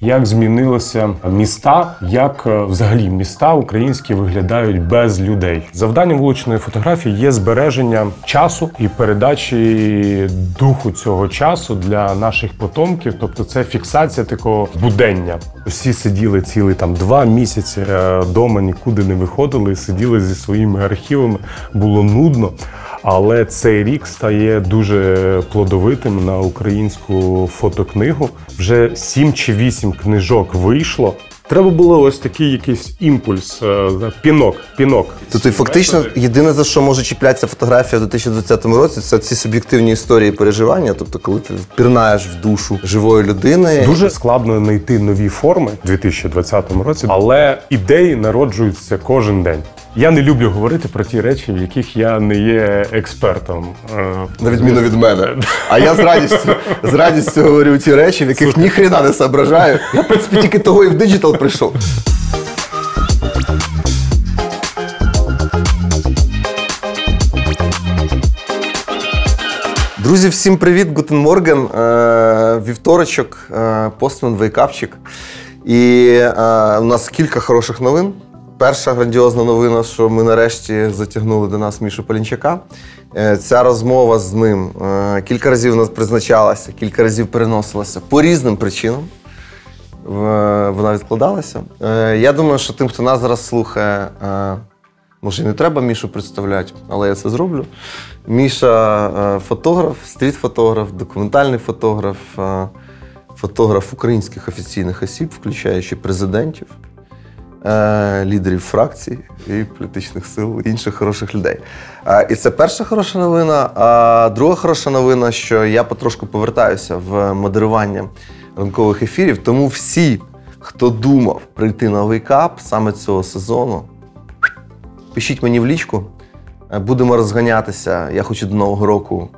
Як змінилися міста, як е, взагалі міста українські виглядають без людей? Завданням вуличної фотографії є збереження часу і передачі духу цього часу для наших потомків. Тобто, це фіксація такого будення. Всі сиділи цілий там два місяці вдома, нікуди не виходили, сиділи зі своїми архівами. Було нудно. Але цей рік стає дуже плодовитим на українську фотокнигу. Вже сім чи вісім книжок вийшло. Треба було ось такий якийсь імпульс, е, пінок. пінок. Тобто, фактично, єдине за що може чіплятися фотографія у 2020 році, це ці суб'єктивні історії переживання. Тобто, коли ти пірнаєш в душу живої людини, дуже складно знайти нові форми у 2020 році, але ідеї народжуються кожен день. Я не люблю говорити про ті речі, в яких я не є експертом. Е, На відміну від мене. А я з радістю з радістю говорю ті речі, в яких ніхрена не соображаю. Я, в принципі, тільки того і в диджитал прийшов. Друзі, всім привіт, Гутен Морген. Вівторочок, е, постмен, вейкапчик. І е, у нас кілька хороших новин. Перша грандіозна новина, що ми нарешті затягнули до нас Мішу Полінчака. Е, ця розмова з ним е, кілька разів нас призначалася, кілька разів переносилася по різним причинам. Вона відкладалася. Е, я думаю, що тим, хто нас зараз слухає, може і не треба Мішу представляти, але я це зроблю. Міша фотограф, стріт-фотограф, документальний фотограф, фотограф українських офіційних осіб, включаючи президентів. Е, лідерів фракцій і політичних сил, інших хороших людей. І це перша хороша новина. А друга хороша новина, що я потрошку повертаюся в модерування ранкових ефірів. Тому всі, хто думав прийти на вейкап саме цього сезону, пишіть мені в лічку. Е, будемо розганятися. Я хочу до Нового року.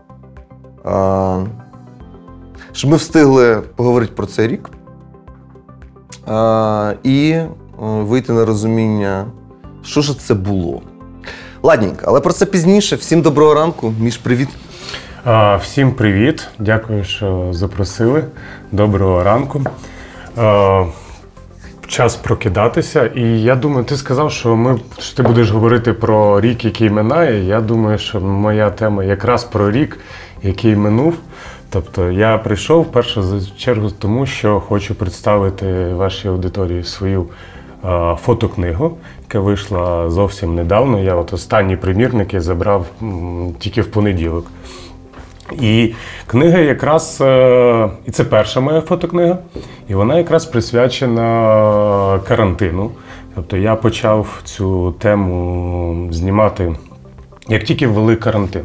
Щоб ми встигли поговорити про цей рік. І Е, вийти на розуміння, що ж це було. Ладненько, але про це пізніше. Всім доброго ранку, між привіт. Всім привіт. Дякую, що запросили. Доброго ранку. А, час прокидатися. І я думаю, ти сказав, що ми що ти будеш говорити про рік, який минає. Я думаю, що моя тема якраз про рік, який минув. Тобто я прийшов першу чергу тому, що хочу представити вашій аудиторії свою фотокнигу, яка вийшла зовсім недавно. Я от останні примірники забрав тільки в понеділок. І книга якраз, е, і це перша моя фотокнига, і вона якраз присвячена карантину. Тобто я почав цю тему знімати, як тільки ввели карантин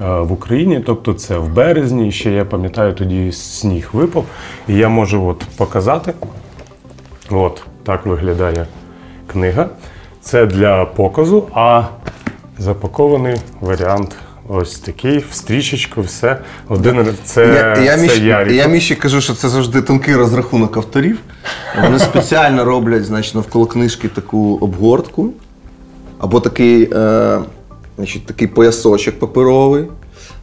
е, в Україні. Тобто це в березні, ще я пам'ятаю, тоді сніг випав, і я можу от показати. От. Так виглядає книга. Це для показу, а запакований варіант ось такий, в стрічечку, все. Один це Я, я, це я, я Міші кажу, що це завжди тонкий розрахунок авторів. Вони спеціально роблять значить, навколо книжки таку обгортку, або такий, е, значить, такий поясочок паперовий.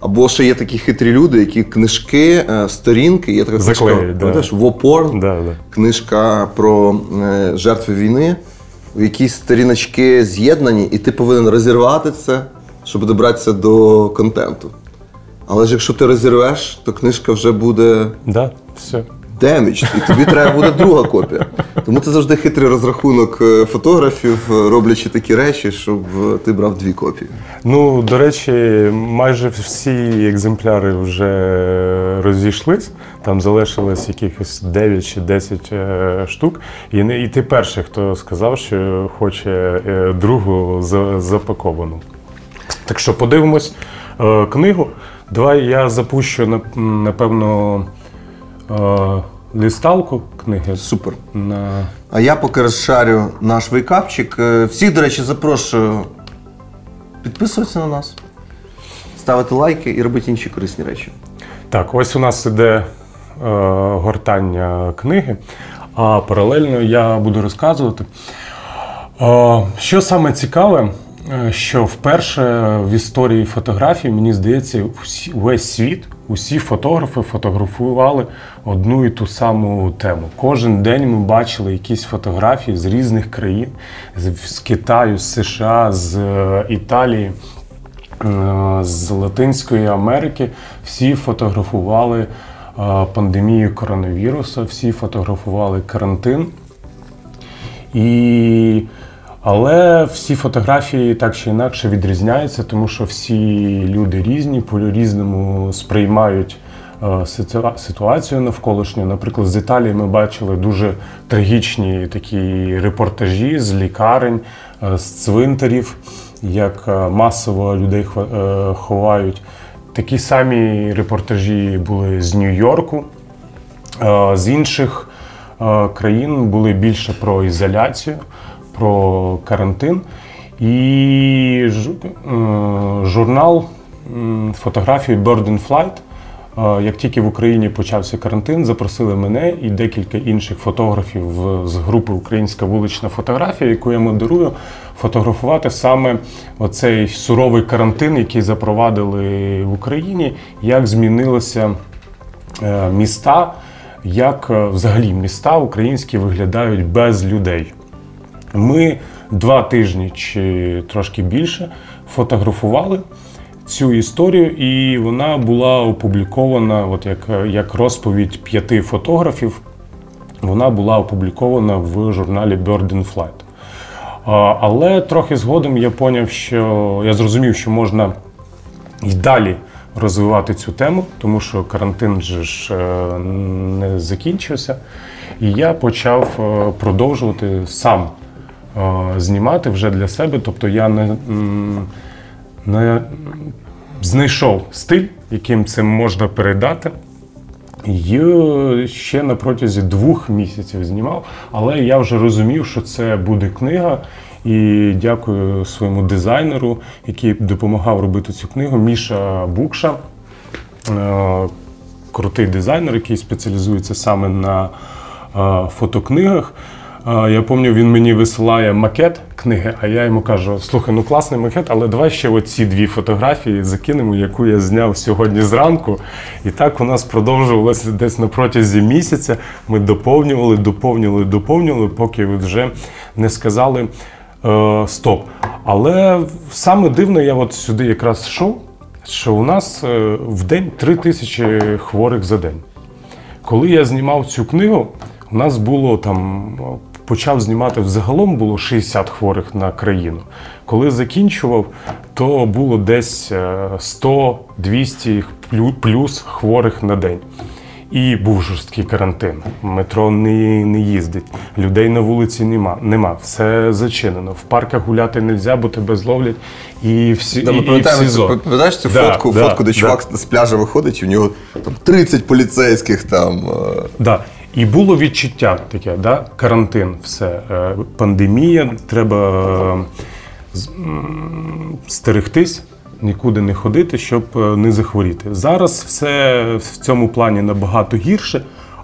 Або ще є такі хитрі люди, які книжки, е, сторінки, є така книжка да. в опор, да, да. книжка про е, жертви війни, в якісь сторіночки з'єднані, і ти повинен розірвати це, щоб добратися до контенту. Але ж якщо ти розірвеш, то книжка вже буде. Да, все демідж, і тобі треба буде друга копія. Тому це завжди хитрий розрахунок е, фотографів, е, роблячи такі речі, щоб е, ти брав дві копії. Ну, до речі, майже всі екземпляри вже розійшлись. Там залишилось якихось 9 чи 10 штук. І і ти перший, хто сказав, що хоче другу запаковану. Так що подивимось книгу. Давай я запущу напевно листалку книги. Супер. На... А я поки розшарю наш вейкапчик. Е, всіх, до речі, запрошую підписуватися на нас, ставити лайки і робити інші корисні речі. Так, ось у нас іде е, гортання книги, а паралельно я буду розказувати. Е, що саме цікаве, що вперше в історії фотографії, мені здається, весь світ, усі фотографи фотографували одну і ту саму тему. Кожен день ми бачили якісь фотографії з різних країн, з Китаю, з США, з е, Італії, е, з Латинської Америки. Всі фотографували пандемію коронавірусу, всі фотографували карантин. І але всі фотографії так чи інакше відрізняються, тому що всі люди різні, по-різному сприймають е, ситуацію навколишню. Наприклад, з Італії ми бачили дуже трагічні такі репортажі з лікарень, е, з цвинтарів, як е, масово людей ховають. Такі самі репортажі були з Нью-Йорку, з інших країн були більше про ізоляцію про карантин. І е, журнал фотографії Bird in Flight. Е, як тільки в Україні почався карантин, запросили мене і декілька інших фотографів з групи Українська вулична фотографія, яку я модерую, фотографувати саме оцей суровий карантин, який запровадили в Україні, як змінилися е, міста, як взагалі міста українські виглядають без людей. Ми два тижні чи трошки більше фотографували цю історію, і вона була опублікована, от як, як розповідь п'яти фотографів. Вона була опублікована в журналі Bird in Flight. Але трохи згодом я поняв, що я зрозумів, що можна і далі розвивати цю тему, тому що карантин же ж е, не закінчився. І я почав е, продовжувати сам знімати вже для себе. Тобто я не, не знайшов стиль, яким це можна передати. І ще на протязі двох місяців знімав, але я вже розумів, що це буде книга. І дякую своєму дизайнеру, який допомагав робити цю книгу. Міша Букша, е, крутий дизайнер, який спеціалізується саме на е, фотокнигах. Я пам'ятаю, він мені висилає макет книги, а я йому кажу: слухай, ну класний макет, але давай ще оці дві фотографії закинемо, яку я зняв сьогодні зранку. І так у нас продовжувалося десь на протязі місяця. Ми доповнювали, доповнювали, доповнювали, поки вже не сказали е, стоп. Але саме дивно, я от сюди якраз йшов, що у нас е, в день 3 тисячі хворих за день. Коли я знімав цю книгу, у нас було там почав знімати взагалом було 60 хворих на країну. Коли закінчував, то було десь 100-200 е, плюс хворих на день. І був жорсткий карантин. Метро не не їздить, людей на вулиці нема. Нема, все зачинено. В парках гуляти не можна, бо тебе зловлять. І всі да, ми пам'ятаємо, пам'ятаєш цю да, фотку, да, фотку, де да. чувак з пляжа виходить, і у нього там 30 поліцейських там. Е. Да. І було відчуття таке, да? карантин, все, е, пандемія, треба е, стерегтись, нікуди не ходити, щоб е, не захворіти. Зараз все в цьому плані набагато гірше,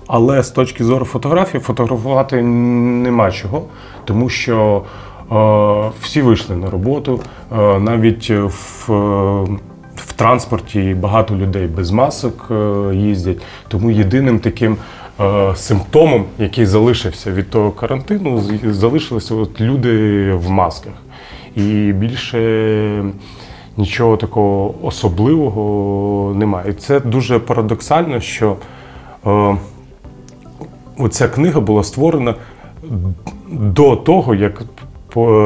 але з точки зору фотографії фотографувати нема чого, тому що всі вийшли на роботу, навіть в. В транспорті багато людей без масок їздять, тому єдиним таким симптомом, який залишився від того карантину, залишилися от люди в масках. І більше нічого такого особливого немає. І це дуже парадоксально, що е, оця книга була створена до того, як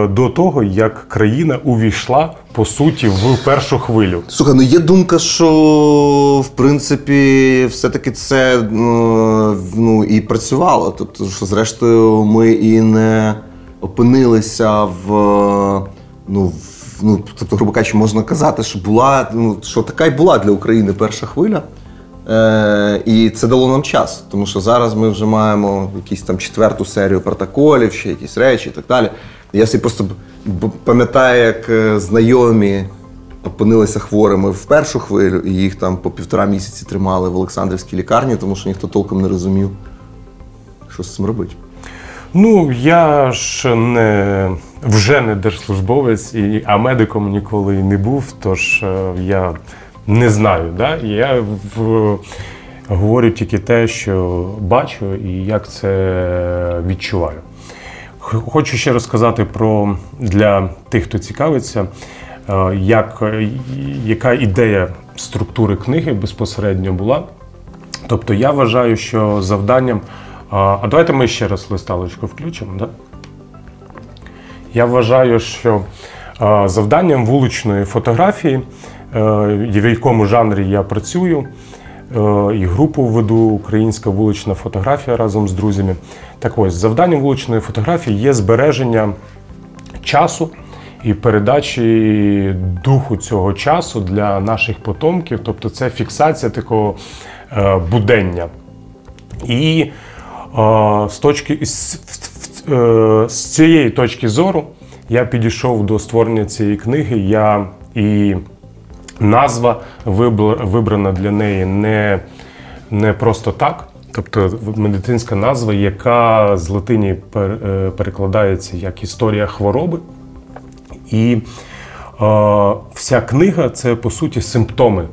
до того, як країна увійшла по суті в першу хвилю. Слухай, ну є думка, що в принципі все-таки це ну, ну і працювало. Тобто, що зрештою ми і не опинилися в ну в. Ну, тобто, грубо кажучи, можна казати, що була ну що така й була для України перша хвиля. Е, І це дало нам час, тому що зараз ми вже маємо якісь там четверту серію протоколів, ще якісь речі і так далі. Я собі просто пам'ятаю, як е, знайомі опинилися хворими в першу хвилю, і їх там по півтора місяці тримали в Олександрівській лікарні, тому що ніхто толком не розумів, що з цим робити. Ну, я ж не вже не держслужбовець, і, а медиком ніколи не був, тож е, я не знаю. Да? Я в, говорю тільки те, що бачу і як це відчуваю. Хочу ще розказати про для тих, хто цікавиться, е, як, е, яка ідея структури книги безпосередньо була. Тобто я вважаю, що завданням. А а давайте ми ще раз листалочку включимо. Да? Я вважаю, що завданням вуличної фотографії, е, в якому жанрі я працюю, е, і групу веду Українська вулична фотографія разом з друзями. Так ось, завданням вуличної фотографії є збереження часу і передачі духу цього часу для наших потомків. Тобто це фіксація такого е, будення. І е, з точки е, з цієї точки зору я підійшов до створення цієї книги. Я і назва вибрана для неї не, не просто так. Тобто медицинська назва, яка з латині е, перекладається як історія хвороби. І е, вся книга це по суті симптоми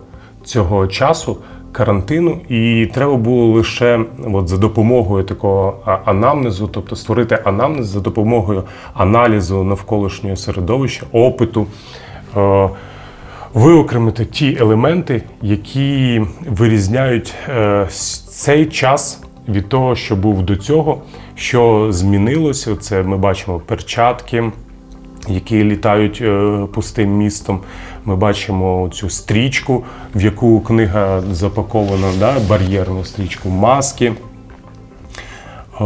цього часу, карантину. І треба було лише от, за допомогою такого анамнезу, тобто створити анамнез за допомогою аналізу навколишнього середовища, опиту. Е, Виокремити ті елементи, які вирізняють е, цей час від того, що був до цього, що змінилося. Це ми бачимо перчатки, які літають е, пустим містом. Ми бачимо цю стрічку, в яку книга запакована, да, бар'єрну стрічку, маски. Е,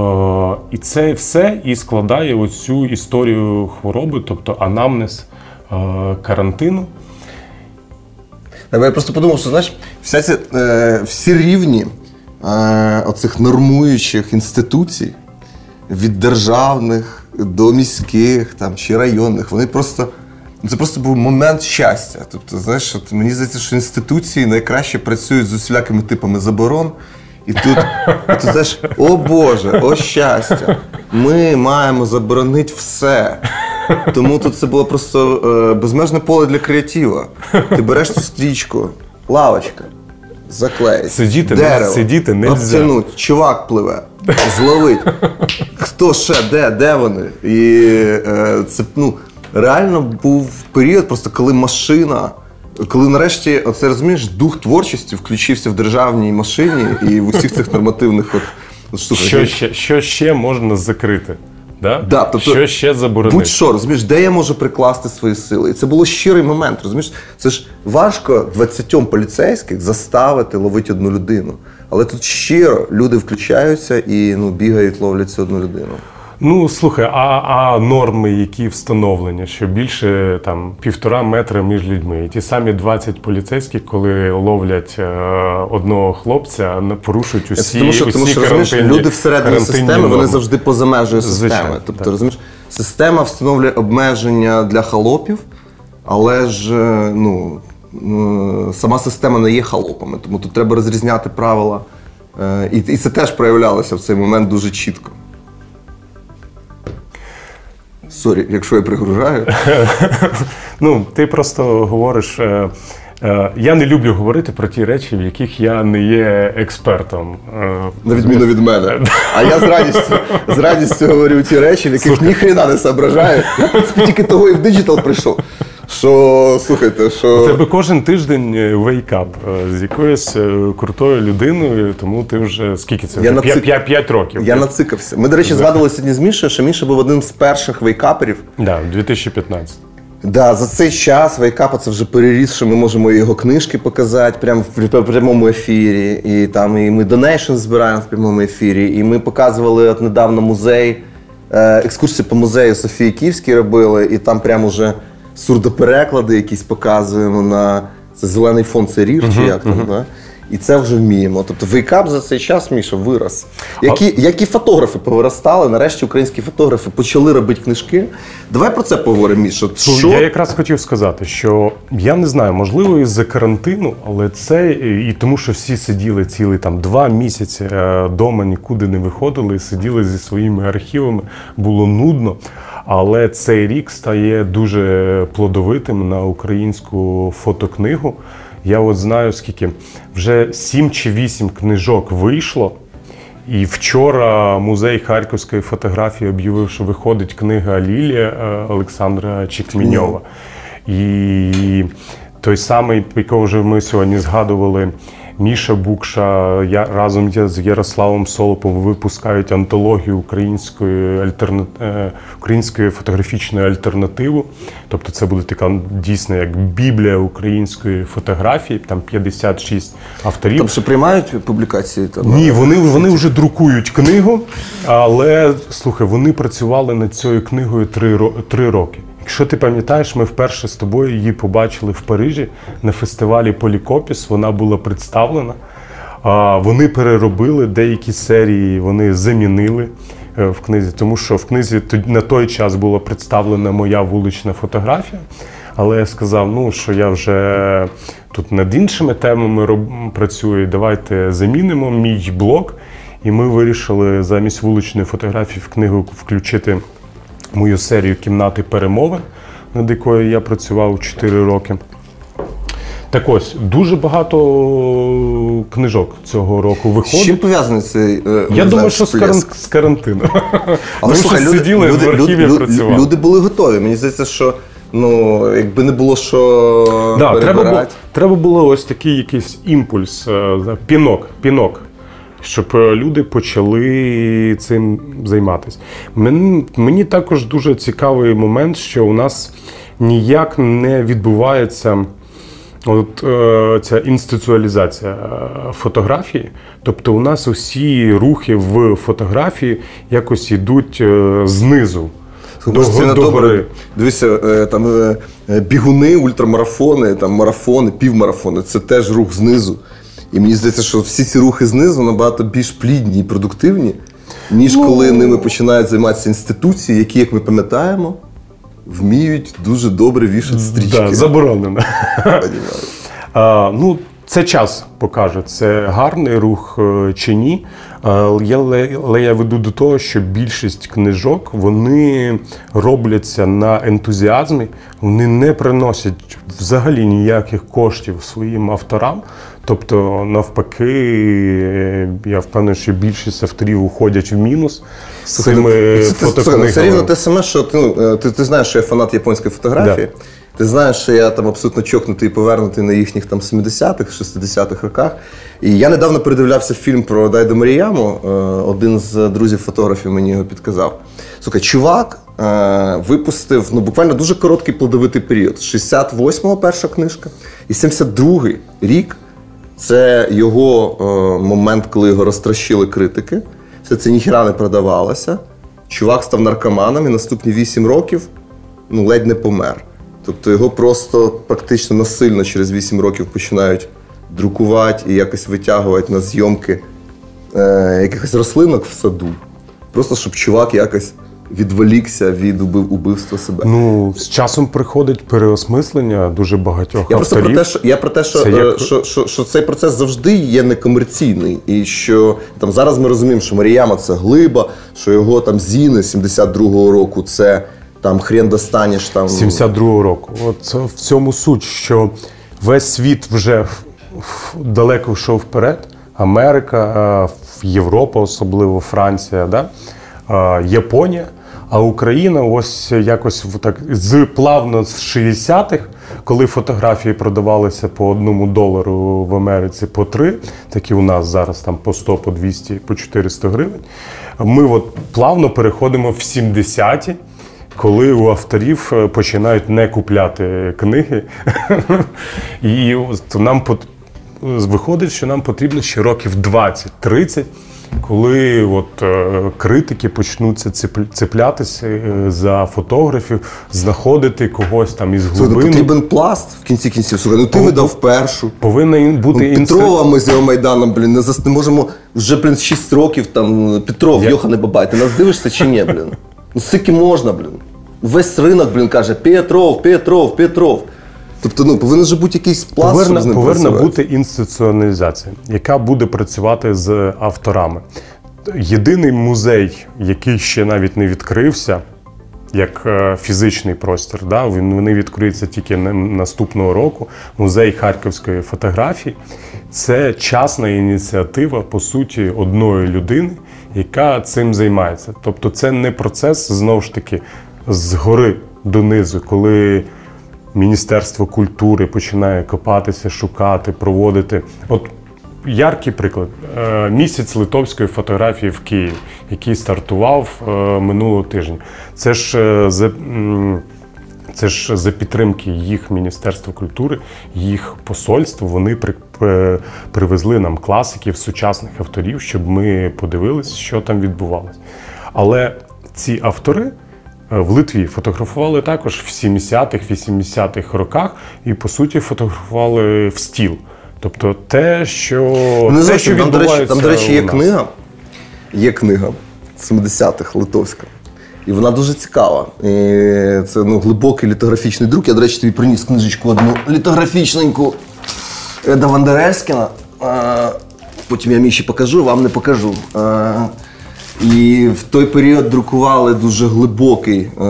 І це все і складає оцю історію хвороби, тобто анамнез карантину. Я просто подумав, що знаєш, вся ця, е, всі рівні е, оцих нормуючих інституцій від державних до міських там, чи районних, вони просто. ну, Це просто був момент щастя. Тобто, знаєш, от мені здається, що інституції найкраще працюють з усілякими типами заборон. І тут, тут знаєш, о Боже, о щастя! Ми маємо заборонити все. Тому тут це було просто е, безмежне поле для креатива. Ти береш цю стрічку, лавочка, заклеїть, Сидіти не- дерево, сидіти нельзя. обтянуть, чувак пливе, зловить. Хто ще, де, де вони? І е, це ну, реально був період, просто коли машина. Коли нарешті, оце розумієш, дух творчості включився в державній машині і в усіх цих нормативних от, от штуках. Що ще, що ще можна закрити? Да? Да, тобто що ще заборонити? Будь-що, розумієш, де я можу прикласти свої сили? І це було щирий момент. Розумієш, це ж важко 20 поліцейських заставити ловити одну людину. Але тут щиро люди включаються і ну, бігають, ловлять цю одну людину. Ну слухай, а, а норми, які встановлені, що більше там півтора метра між людьми. І ті самі 20 поліцейських, коли ловлять е, одного хлопця, порушують усі, тому що, тому усі що розумієш, люди всередині системи вони завжди поза межею системи. Звичайно, тобто, так. розумієш, система встановлює обмеження для холопів, але ж е, ну, е, сама система не є холопами. Тому тут треба розрізняти правила. Е, І, і це теж проявлялося в цей момент дуже чітко. Sorry, якщо я пригружаю. Ну, ти просто говориш. е, е, Я не люблю говорити про ті речі, в яких я не є експертом. Е, На відміну від мене. А я з радістю, з радістю говорю ті речі, в яких ніхрена не соображаю. Я в принципі, тільки того і в digital прийшов. Що, слухайте, У тебе кожен тиждень wakeup з якоюсь е, крутою людиною, тому ти вже скільки це? Я вже? нацик- 5, 5 років. Я нацикався. Ми, до речі, згадували сьогодні з Мішою, що Міша був одним з перших wakeup ерів. Да, 2015. Да, за цей час wakeup а це вже переріс, що ми можемо його книжки показати прямо в пря- прямому ефірі. І там і ми donation збираємо в прямому ефірі. І ми показували от недавно музей, е, екскурсію по музею Софії Київській робили, і там прямо вже сурдопереклади якісь показуємо на це зелений фон це рір, чи як там, да? І це вже вміємо. Тобто вейкап за цей час, Міша, вирос. Які, які фотографи повиростали, нарешті українські фотографи почали робити книжки. Давай про це поговоримо, Міша. Що? Я якраз хотів сказати, що я не знаю, можливо, із-за карантину, але це і тому, що всі сиділи цілий там два місяці вдома, нікуди не виходили, сиділи зі своїми архівами, було нудно. Але цей рік стає дуже плодовитим на українську фотокнигу. Я от знаю, скільки вже сім чи вісім книжок вийшло. І вчора музей харківської фотографії об'явив, що виходить книга Лілія е, Олександра Чекміньова. І той самий, якого вже ми сьогодні згадували, Міша Букша, я разом з Ярославом Солопом випускають антологію української альтерна... е, української фотографічної альтернативи. Тобто це буде така дійсно як біблія української фотографії, там 56 авторів. Там ще приймають публікації? Там, Ні, вони, вони вже друкують книгу, але слухай, вони працювали над цією книгою три, три роки. Якщо ти пам'ятаєш, ми вперше з тобою її побачили в Парижі на фестивалі Полікопіс. Вона була представлена. Вони переробили деякі серії, вони замінили е, в книзі, тому що в книзі на той час була представлена моя вулична фотографія. Але я сказав, ну що я вже тут над іншими темами роб- працюю. Давайте замінимо мій блог. І ми вирішили замість вуличної фотографії в книгу включити мою серію кімнати перемовин, над якою я працював 4 роки. Так ось, дуже багато книжок цього року виходить. З чим пов'язаний цей е, Я думаю, що з, каран... з карантину. Але слухай, люди, сиділи люди, в архіві люди, працювали. люди були готові. Мені здається, що ну, якби не було що Да, треба, було, треба було ось такий якийсь імпульс, е, пінок, пінок, щоб е, люди почали цим займатися. Мені, також дуже цікавий момент, що у нас ніяк не відбувається. От е, ця інституціалізація е, фотографії, тобто у нас усі рухи в фотографії якось йдуть е, знизу. Дуже це не добре. Дивися, е, там бігуни, ультрамарафони, там марафони, півмарафони це теж рух знизу. І мені здається, що всі ці рухи знизу набагато більш плідні і продуктивні, ніж Ну. коли ними починають займатися інституції, які, як ми пам'ятаємо, вміють дуже добре вішати стрічки. Да, заборонено. А, ну, це час покаже, це гарний рух е, чи ні. Але, але я веду до того, що більшість книжок вони робляться на ентузіазмі, вони не приносять взагалі ніяких коштів своїм авторам. Тобто, навпаки, я впевнений, що більшість авторів уходять в мінус з цими ну, це, це, рівно те саме, що ти, ну, е, ти, ти знаєш, що я фанат японської фотографії. Ти знаєш, що я там абсолютно чокнутий і повернутий на їхніх там 70-х, 60-х роках. І я недавно передивлявся фільм про Дайдо Маріяму. Е, Один з друзів фотографів мені його підказав. Слухай, чувак е, випустив ну, буквально дуже короткий плодовитий період. З 68-го перша книжка, і 72-й рік це його е, момент, коли його розтращили критики. Все це ніхіра не продавалося. Чувак став наркоманом і наступні 8 років ну, ледь не помер. Тобто його просто практично насильно через 8 років починають друкувати і якось витягувати на зйомки е, якихось рослинок в саду. Просто щоб чувак якось відволікся від убив, убивства себе. Ну, з часом приходить переосмислення дуже багатьох Я авторів. про те, що я про те, що, Це е, як- що, що, що цей процес завжди є некомерційний. І що там зараз ми розуміємо, що Маріяма це глиба, що його там зіни 72-го року це там хрен достанеш там. 72-го року. От в цьому суть, що весь світ вже далеко йшов вперед. Америка, е, Європа, особливо Франція, да? е, Японія. А Україна ось якось так з плавно з 60-х, коли фотографії продавалися по одному долару в Америці по 3, так і у нас зараз там по 100, по 200, по 400 гривень. Ми от плавно переходимо в 70-ті, коли у авторів е, починають не купляти книги. І нам виходить, що нам потрібно ще років 20-30, коли от е, критики почнуться цепл- цеплятися е, за фотографів, знаходити когось там із Слухай, ну, потрібен пласт в кінці кінців. Слухай, ну ти видав першу. Повинна бути Ну, інсте- Петрова ми з його майданом, блін, не, зас- не можемо вже, блін, 6 років там Петров, Я- Йохане Бабай. Ти нас дивишся чи ні, блін? Ну скільки можна, блін? Весь ринок, блін, каже Петров, Петров, Петров. Тобто, ну, повинен же бути якийсь пласт, щоб з ним повинна працювати. бути інституціоналізація, яка буде працювати з авторами. Єдиний музей, який ще навіть не відкрився, як е, фізичний простір, да, він, вони відкриються тільки наступного року. Музей харківської фотографії. Це частна ініціатива, по суті, одної людини, яка цим займається. Тобто, це не процес знову ж таки згори донизу, коли Міністерство культури починає копатися, шукати, проводити. От яркий приклад. Е, Місяць литовської фотографії в Києві, який стартував е, минулого тижня. Це ж е, за. Це ж за підтримки їх Міністерства культури, їх посольства. Вони при, при- привезли нам класиків, сучасних авторів, щоб ми подивилися, що там відбувалося. Але ці автори в Литві фотографували також в 70-х, 80-х роках і, по суті, фотографували в стіл. Тобто те, що, Ну, те, що там, до речі, там, до речі, є книга. Є книга 70-х литовська. І вона дуже цікава. І це ну, глибокий літографічний друк. Я, до речі, тобі приніс книжечку одну літографічненьку Еда Вандерельськіна. А, Потім я Міші покажу, вам не покажу. І в той період друкували дуже глибокий е,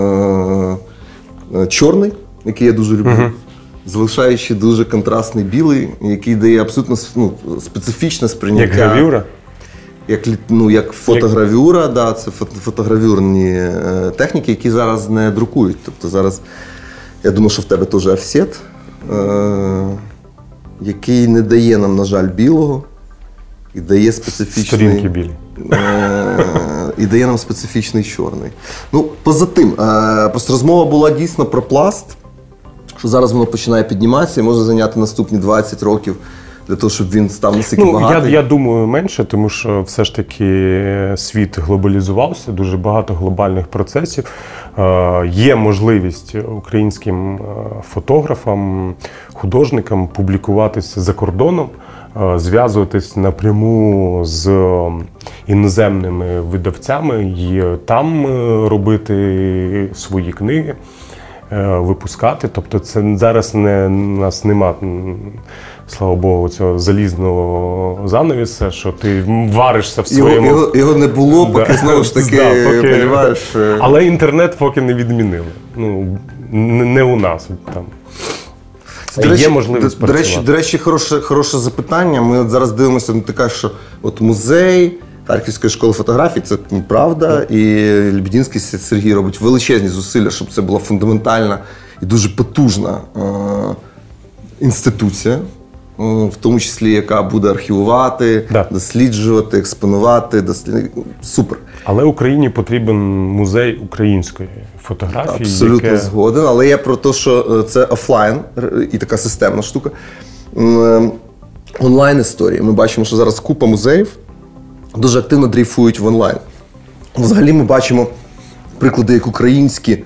е, чорний, який я дуже люблю. Залишаючи дуже контрастний білий, який дає абсолютно ну, специфічне сприйняття. Як гравюра. Як, ну, як фотогравюра, да, це фотогравюрні е, техніки, які зараз не друкують. Тобто зараз, я думаю, що в тебе теж офсет, е, який не дає нам, на жаль, білого, і дає специфічний. Сторінки білі. Е, і дає нам специфічний чорний. Ну, поза тим, е, просто розмова була дійсно про пласт, що зараз воно починає підніматися і може зайняти наступні 20 років для того, щоб він став настільки Ну, я, багатий. я думаю, менше, тому що все ж таки світ глобалізувався, дуже багато глобальних процесів. Е, є можливість українським е, фотографам, художникам публікуватися за кордоном, е, зв'язуватись напряму з е, іноземними видавцями і там е, робити свої книги е, випускати. Тобто, це зараз не нас нема. Слава Богу, цього залізного занавіса, що ти варишся в своєму. його, його не було, поки Да. знову ж таки, Да, поки- е, Але інтернет поки не відмінили. Ну, не у нас там. До Є можливість до, до речі, до речі, хороше, хороше запитання. Ми от зараз дивимося на таке, що от музей Харківської школи фотографії, це ну, правда, і Лебедінський Сергій робить величезні зусилля, щоб це була фундаментальна і дуже потужна е, інституція. Е, В тому числі, яка буде архівувати, Да. досліджувати, експонувати, дослід... супер. Але Україні потрібен музей української фотографії. Абсолютно яке... згоден. Але я про те, що е, це офлайн і така системна штука. Е, Онлайн історія. Ми бачимо, що зараз купа музеїв дуже активно дрейфують в онлайн. Взагалі ми бачимо приклади, як українські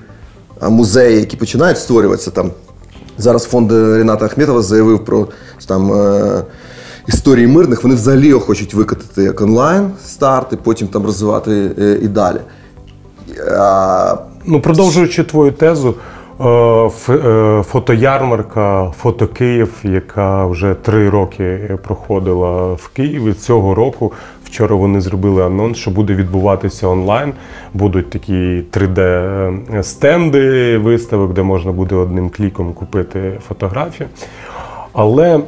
музеї, які починають створюватися там. Зараз фонд е, Ріната Ахметова заявив про там, е, історії мирних. Вони взагалі його хочуть викатати як онлайн старт, і потім там розвивати е, і далі. А, Ну, продовжуючи твою тезу, фотоярмарка Фото Київ, яка вже три роки проходила в Києві. Цього року вчора вони зробили анонс, що буде відбуватися онлайн. Будуть такі 3D-стенди виставок, де можна буде одним кліком купити фотографію. Але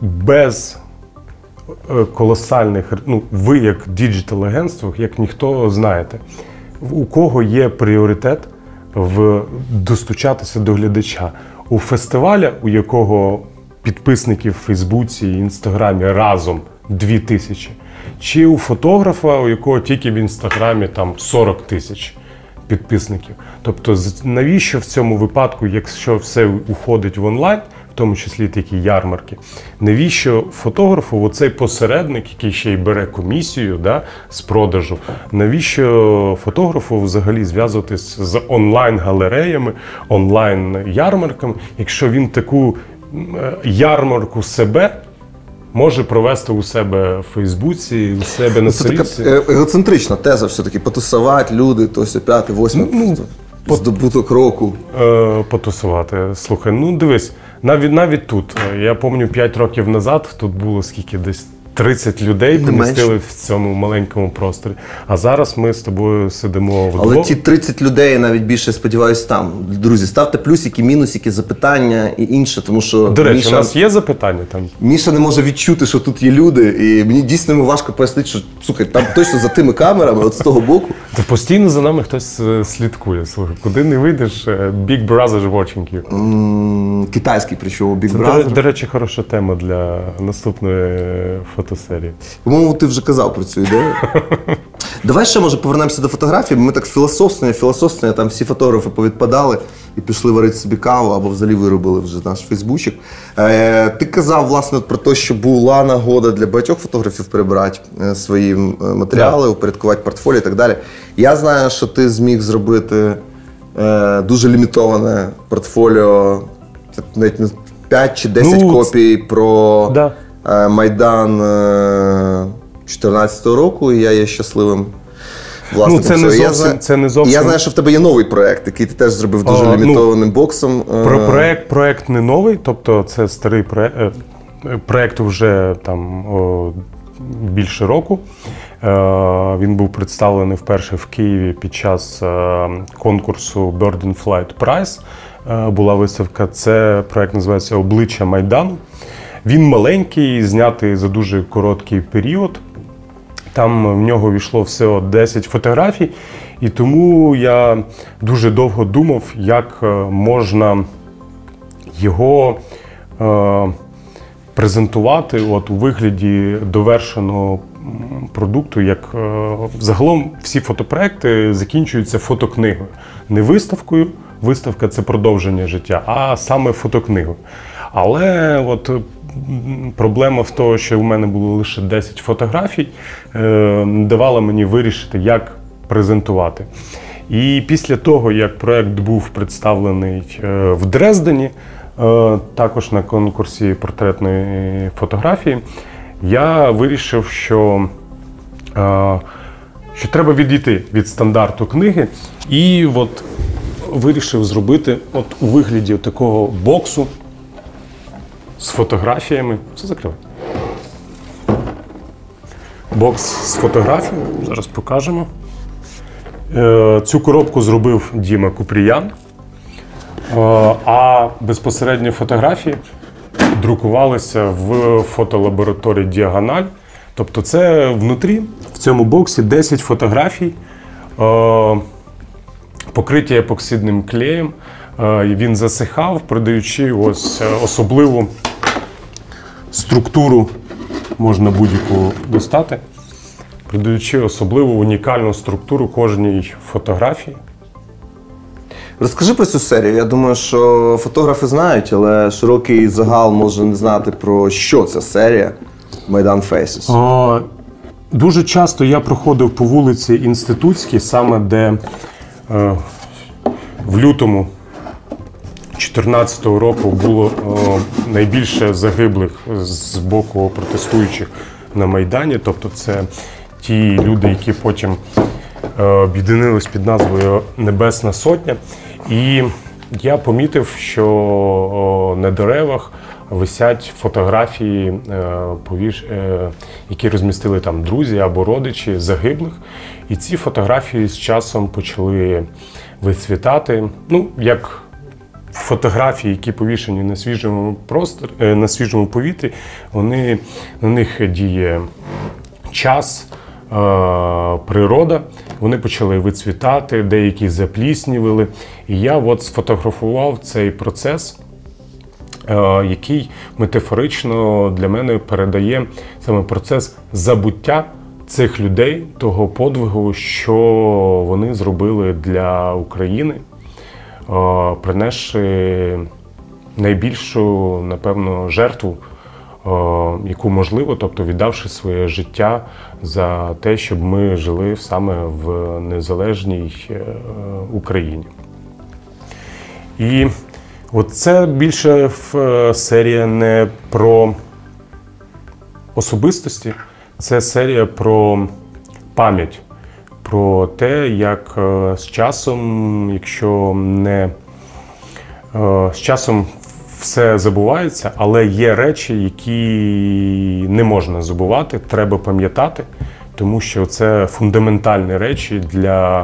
без е, колосальних. Ну, ви як діджитал-агентство, як ніхто знаєте, у кого є пріоритет в достучатися до глядача. У фестиваля, у якого підписників в Фейсбуці і Інстаграмі разом дві тисячі, чи у фотографа, у якого тільки в інстаграмі там 40 тисяч підписників. Тобто, навіщо в цьому випадку, якщо все уходить в онлайн, тому числі такі ярмарки. Навіщо фотографу, оцей посередник, який ще й бере комісію да, з продажу, навіщо фотографу взагалі зв'язуватись з онлайн-галереями, онлайн-ярмарками, якщо він таку е, ярмарку себе може провести у себе в Фейсбуці, у себе на Це така е, егоцентрична теза, все-таки потусувати люди, то все п'яте, восьме, здобуток року. Е, потусувати. Слухай, ну дивись, навіть навіть тут. е, Я пам'ятаю 5 років назад тут було скільки десь 30 людей Не помістили менше. в цьому маленькому просторі. А зараз ми з тобою сидимо вдвох. Але ті 30 людей навіть більше сподіваюсь там. Друзі, ставте плюсики, мінусики, запитання і інше, тому що До речі, Міша, у нас є запитання там. Міша не може відчути, що тут є люди, і мені дійсно важко пояснити, що слухай, там точно за тими камерами, от з того боку. Та постійно за нами хтось е, слідкує. Слухай, куди не вийдеш, е, Big Brother is watching you. М, Китайський, причому Big До, Brother. до речі, хороша тема для наступної е, фотосерії. По-моєму, ти вже казав про цю ідею. Давай ще може повернемося до фотографії. Ми так філософствує, філософствує, там всі фотографи повідпадали і пішли варити собі каву або взагалі виробили вже наш Фейсбучик. Е, ти казав власне про те, що була нагода для багатьох фотографів перебирати е, свої е, матеріали, упорядкувати портфоліо і так далі. Я знаю, що ти зміг зробити е, дуже лімітоване портфоліо, навіть не 5 чи 10 Ну, копій про Да. Е, Майдан 2014 року, і я є щасливим власником. Ну, це не цього. Я зовсім- це не зовсім- Я знаю, що в тебе є новий проект, який ти теж зробив дуже А, ну, лімітованим боксом. Е, Про проект, проект не новий, тобто це старий проект. е, Проект вже там о, більше року. Е, Він був представлений вперше в Києві під час е, конкурсу Bird in Flight Prize. Е, Була виставка. Це проект називається Обличчя Майдану. Він маленький, знятий за дуже короткий період. Там в нього війшло всього 10 фотографій, і тому я дуже довго думав, як е, можна його е, презентувати от, у вигляді довершеного продукту. Як е, загалом всі фотопроекти закінчуються фотокнигою, не виставкою. Виставка це продовження життя, а саме фотокнигою. Але от проблема в тому, що в мене було лише 10 фотографій, е, давала мені вирішити, як презентувати. І після того, як проект був представлений е, в Дрездені, е, також на конкурсі портретної фотографії, я вирішив, що, е, що треба відійти від стандарту книги, і от вирішив зробити от у вигляді такого боксу з фотографіями. Це закривай. Бокс з фотографіями. Зараз покажемо. Е, Цю коробку зробив Діма Купріян. Е, А безпосередньо фотографії друкувалися в фотолабораторії Діагональ. Тобто, це внутрі в цьому боксі 10 фотографій, е, покриті епоксидним клеєм. Він засихав, продаючи ось особливу структуру, можна будь-яку достати, продаючи особливу унікальну структуру кожній фотографії. Розкажи про цю серію. Я думаю, що фотографи знають, але широкий загал може не знати про що ця серія Майдан Фейсес. О, дуже часто я проходив по вулиці Інститутській, саме де е, в лютому 2014 року було о, найбільше загиблих з боку протестуючих на Майдані. Тобто, це ті люди, які потім е, об'єднились під назвою Небесна Сотня. І я помітив, що на деревах висять фотографії, е, е, які розмістили там друзі або родичі загиблих. І ці фотографії з часом почали вицвітати. Ну, як фотографії, які повішені на свіжому просторі, е, на свіжому повітрі, вони на них діє час. е, Природа, вони почали вицвітати, деякі запліснювали. І я от сфотографував цей процес, е, який метафорично для мене передає саме процес забуття цих людей, того подвигу, що вони зробили для України, принесши найбільшу, напевно, жертву, яку можливо, тобто віддавши своє життя за те, щоб ми жили саме в незалежній Україні. І це більше серія не про особистості, це серія про пам'ять, про те, як е, з часом, якщо не е, з часом все забувається, але є речі, які не можна забувати, треба пам'ятати, тому що це фундаментальні речі для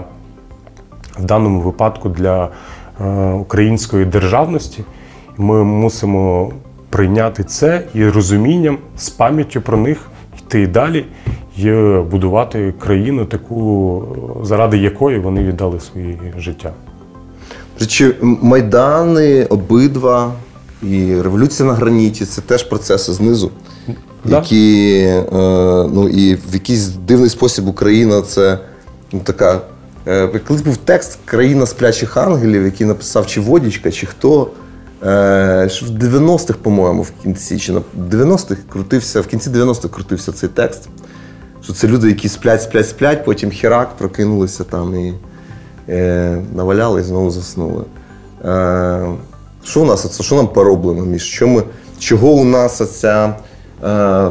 в даному випадку для е, української державності. Ми мусимо прийняти це і розумінням з пам'яттю про них йти далі і будувати країну, таку, заради якої вони віддали своє життя. Речі, майдани, обидва і революція на граніті це теж процеси знизу, да. які е, ну і в якийсь дивний спосіб Україна це ну, така. Е, колись був текст Країна сплячих ангелів, який написав чи Водічка, чи хто. Е, в 90-х, по-моєму, в кінці чи на 90-х крутився, в кінці 90-х крутився цей текст. Що це люди, які сплять, сплять, сплять, потім хірак прокинулися там і е, наваляли і знову заснули. Е, Що у нас оце? Що нам пороблено між? Що ми, Чого у нас оця. Е,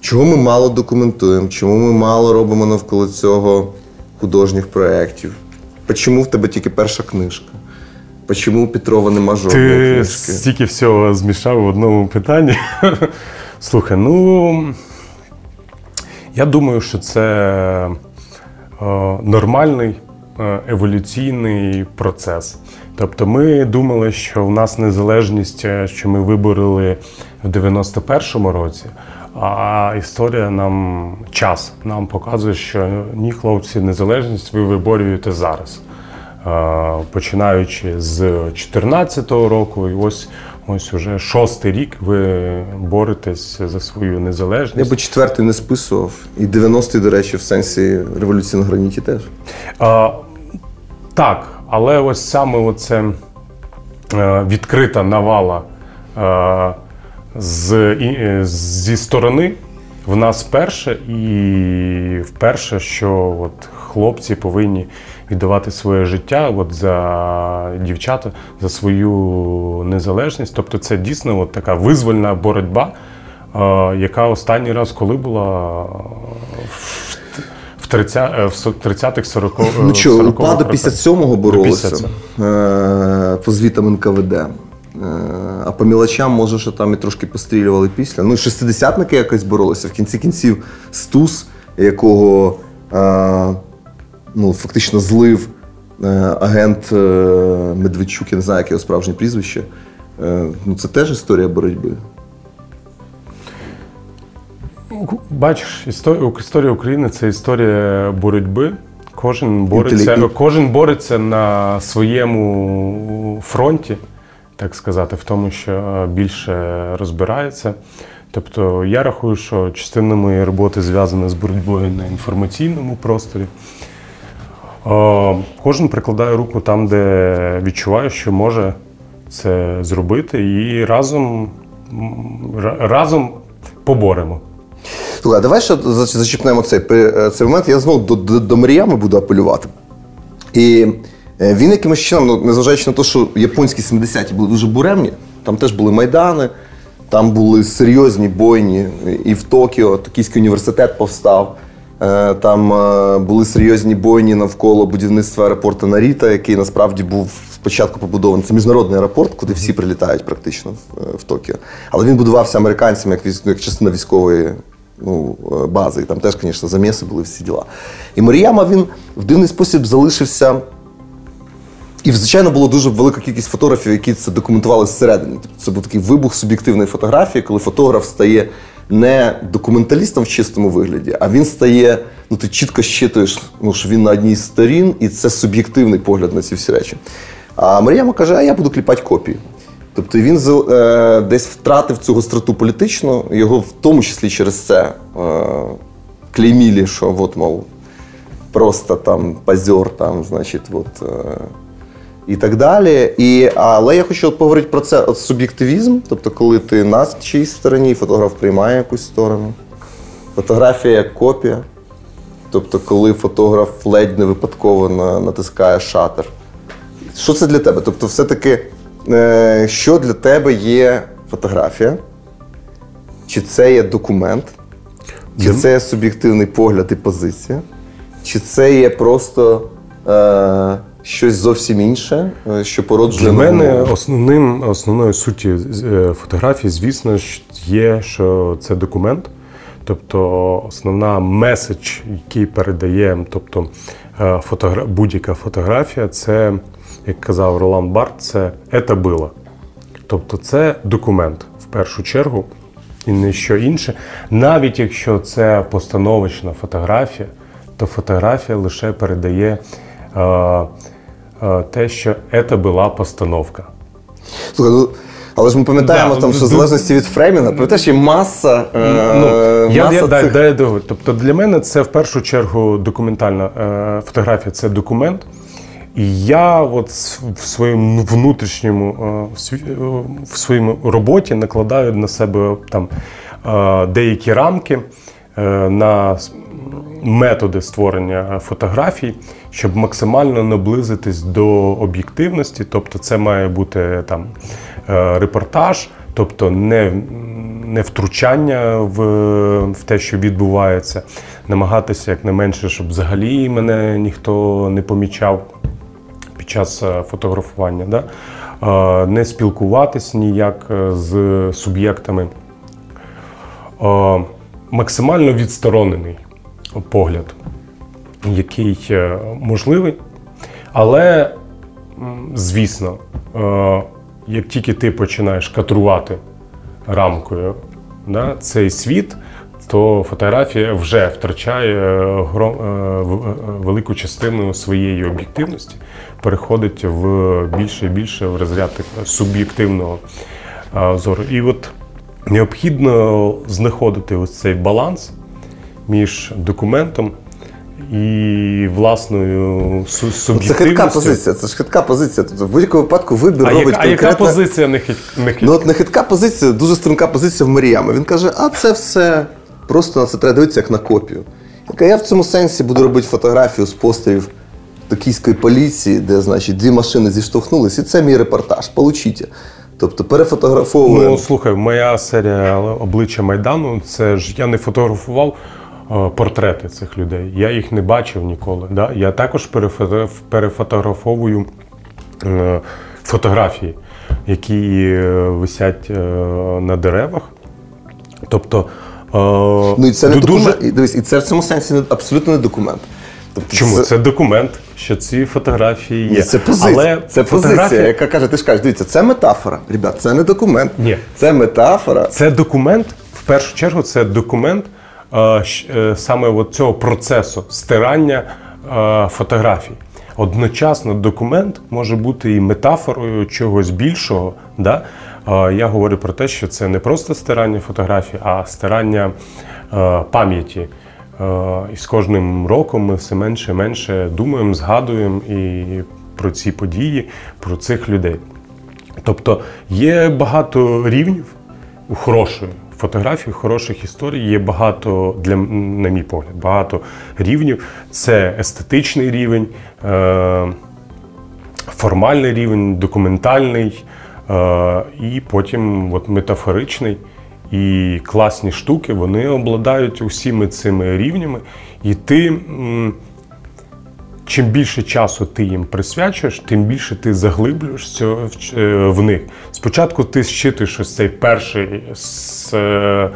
Чого ми мало документуємо, чому ми мало робимо навколо цього художніх проєктів? Чому в тебе тільки перша книжка? Чому у Петрова нема жодної Ти книжки? стільки всього змішав в одному питанні. Слухай, ну я думаю, що це е, нормальний е, еволюційний процес. Тобто ми думали, що в нас незалежність, е, що ми вибороли в 91-му році, а історія нам час нам показує, що ні, хлопці, незалежність ви виборюєте зараз. Починаючи з 2014 року, і ось ось уже шостий рік ви боретесь за свою незалежність. Я би четвертий не списував, і 90-й, до речі, в сенсі революції на граніті теж. А, Так, але ось саме оце е, відкрита навала е, з, зі сторони в нас перше, і вперше, що от хлопці повинні віддавати своє життя от за дівчата, за свою незалежність. Тобто, це дійсно от така визвольна боротьба, яка останній раз коли була в 30-х, 40-х Ну що, УПА до 57-го боролися е, по звітам НКВД. Е, а по мілочам, може, що там і трошки пострілювали після. Ну, шестидесятники якось боролися. В кінці кінців Стус, якого е, ну, фактично злив а, агент а, Медведчук, я не знаю, яке його справжнє прізвище. А, ну, Це теж історія боротьби. Бачиш, історія України це історія боротьби. Кожен бореться, кожен бореться на своєму фронті так сказати, в тому, що е, більше розбирається. Тобто я рахую, що частина моєї роботи зв'язана з боротьбою на інформаційному просторі. Кожен прикладає руку там, де відчуває, що може це зробити, і разом разом поборемо. Слухай, давай ще зачіпнемо цей е, цей момент. Я знову до, до, до Маріями буду апелювати. І Е, він якимось чином, ну, незважаючи на те, що японські 70-ті були дуже буремні, там теж були майдани, там були серйозні бойні. І в Токіо Токійський університет повстав. Е, там е, були серйозні бойні навколо будівництва аеропорту Наріта, який насправді був спочатку побудований. Це міжнародний аеропорт, куди всі прилітають практично в Токіо. Але він будувався американцями як як частина військової ну, бази. І там теж, звісно, заміси були всі діла. І Моріяма він в дивний спосіб залишився. І, звичайно, було дуже велика кількість фотографів, які це документували зсередини. Тобто це був такий вибух суб'єктивної фотографії, коли фотограф стає не документалістом в чистому вигляді, а він стає, ну ти чітко щитуєш, ну, що він на одній з сторін, і це суб'єктивний погляд на ці всі речі. А Мар'яма каже, а я буду кліпати копії. Тобто він е, десь втратив цю гостроту політичну, його в тому числі через це е, клеймілі, що от, мов, просто там позер, там, значить, от. Е, і так далі. І, але я хочу от поговорити про це от суб'єктивізм, тобто, коли ти на чиїсь стороні, фотограф приймає якусь сторону. Фотографія як копія. Тобто, коли фотограф ледь не випадково на- натискає шатер. Що це для тебе? Тобто, все-таки, е, що для тебе є фотографія? Чи це є документ? Чи це є суб'єктивний погляд і позиція? Чи це є просто е, щось зовсім інше, е, що породжує Для мене нову? основним, основною суті е, фотографії, звісно, ж, є, що це документ. Тобто основна меседж, який передає, тобто е, фотогра... будь-яка фотографія, це, як казав Ролан Барт, це «это було». Тобто це документ в першу чергу і не що інше. Навіть якщо це постановочна фотографія, то фотографія лише передає е, те, що це була постановка. Слухай, ну, але ж ми пам'ятаємо, Да, там, що в залежності від фреймінга, пам'ятаєш, є маса. Е, Ну, я, маса я, цих... дай, довго. Тобто для мене це в першу чергу документальна е, фотографія це документ. І я от в своєму внутрішньому е, в е, своєму роботі накладаю на себе там е, деякі рамки е, на методи створення фотографій, щоб максимально наблизитись до об'єктивності. Тобто, це має бути там е, репортаж, тобто не, не втручання в, в те, що відбувається, намагатися якнайменше, щоб взагалі мене ніхто не помічав під час е, фотографування, да? Е, не спілкуватись ніяк з суб'єктами. Максимально відсторонений погляд, який е, можливий. Але, звісно, е, як тільки ти починаєш катрувати рамкою да, цей світ, то фотографія вже втрачає е, велику частину своєї об'єктивності, переходить в більше і більше в розряд суб'єктивного зору. І от необхідно знаходити ось цей баланс між документом і власною су- Це хитка позиція, це ж хитка позиція. Тобто в будь-якому випадку вибір А, робить яка, а яка позиція не хит, не хит? Ну от не хитка позиція, дуже стрімка позиція в Маріями. Він каже, а це все просто на це треба дивитися як на копію. Я я в цьому сенсі буду робити фотографію з постерів токійської поліції, де, значить, дві машини зіштовхнулись, і це мій репортаж. Получіть. Тобто перефотографовуємо. Ну, слухай, моя серія обличчя Майдану, це ж я не фотографував портрети цих людей. Я їх не бачив ніколи. Да? Я також перефотографовую е, фотографії, які е, висять е, на деревах. Тобто, е, Ну і це не дуже- документ. І, дивись, і це в цьому сенсі абсолютно не документ. Тобто Чому? Це документ, що ці фотографії є. Ні, це позиція. Але це позиція, яка каже, ти ж кажеш, дивіться, це метафора. Ребят, це не документ. Ні. Це метафора. Це документ, в першу чергу, це документ е, е, саме от цього процесу стирання е, фотографій. Одночасно документ може бути і метафорою чогось більшого. Да? Е, Я говорю про те, що це не просто стирання фотографій, а стирання е, пам'яті. Е, І з кожним роком ми все менше і менше думаємо, згадуємо і про ці події, про цих людей. Тобто є багато рівнів хорошої фотографії, хороших історій. Є багато для на мій погляд, багато рівнів. Це естетичний рівень, е, формальний рівень, документальний, е, і потім от, метафоричний. І класні штуки вони обладають усіми цими рівнями. І ти. Чим більше часу ти їм присвячуєш, тим більше ти заглиблюєшся в, е, в них. Спочатку ти щитуєш ось цей перший с, е,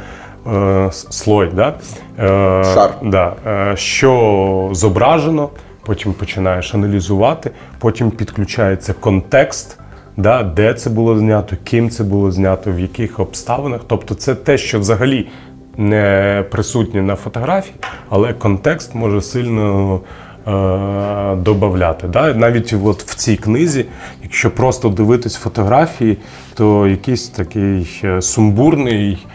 е, слой, да? Е, Шар. Да, е, що зображено, потім починаєш аналізувати, потім підключається контекст. Да, де це було знято, ким це було знято, в яких обставинах. Тобто, це те, що взагалі не присутнє на фотографії, але контекст може сильно додати. Да? Навіть от в цій книзі, якщо просто дивитись фотографії, то якийсь такий е, сумбурний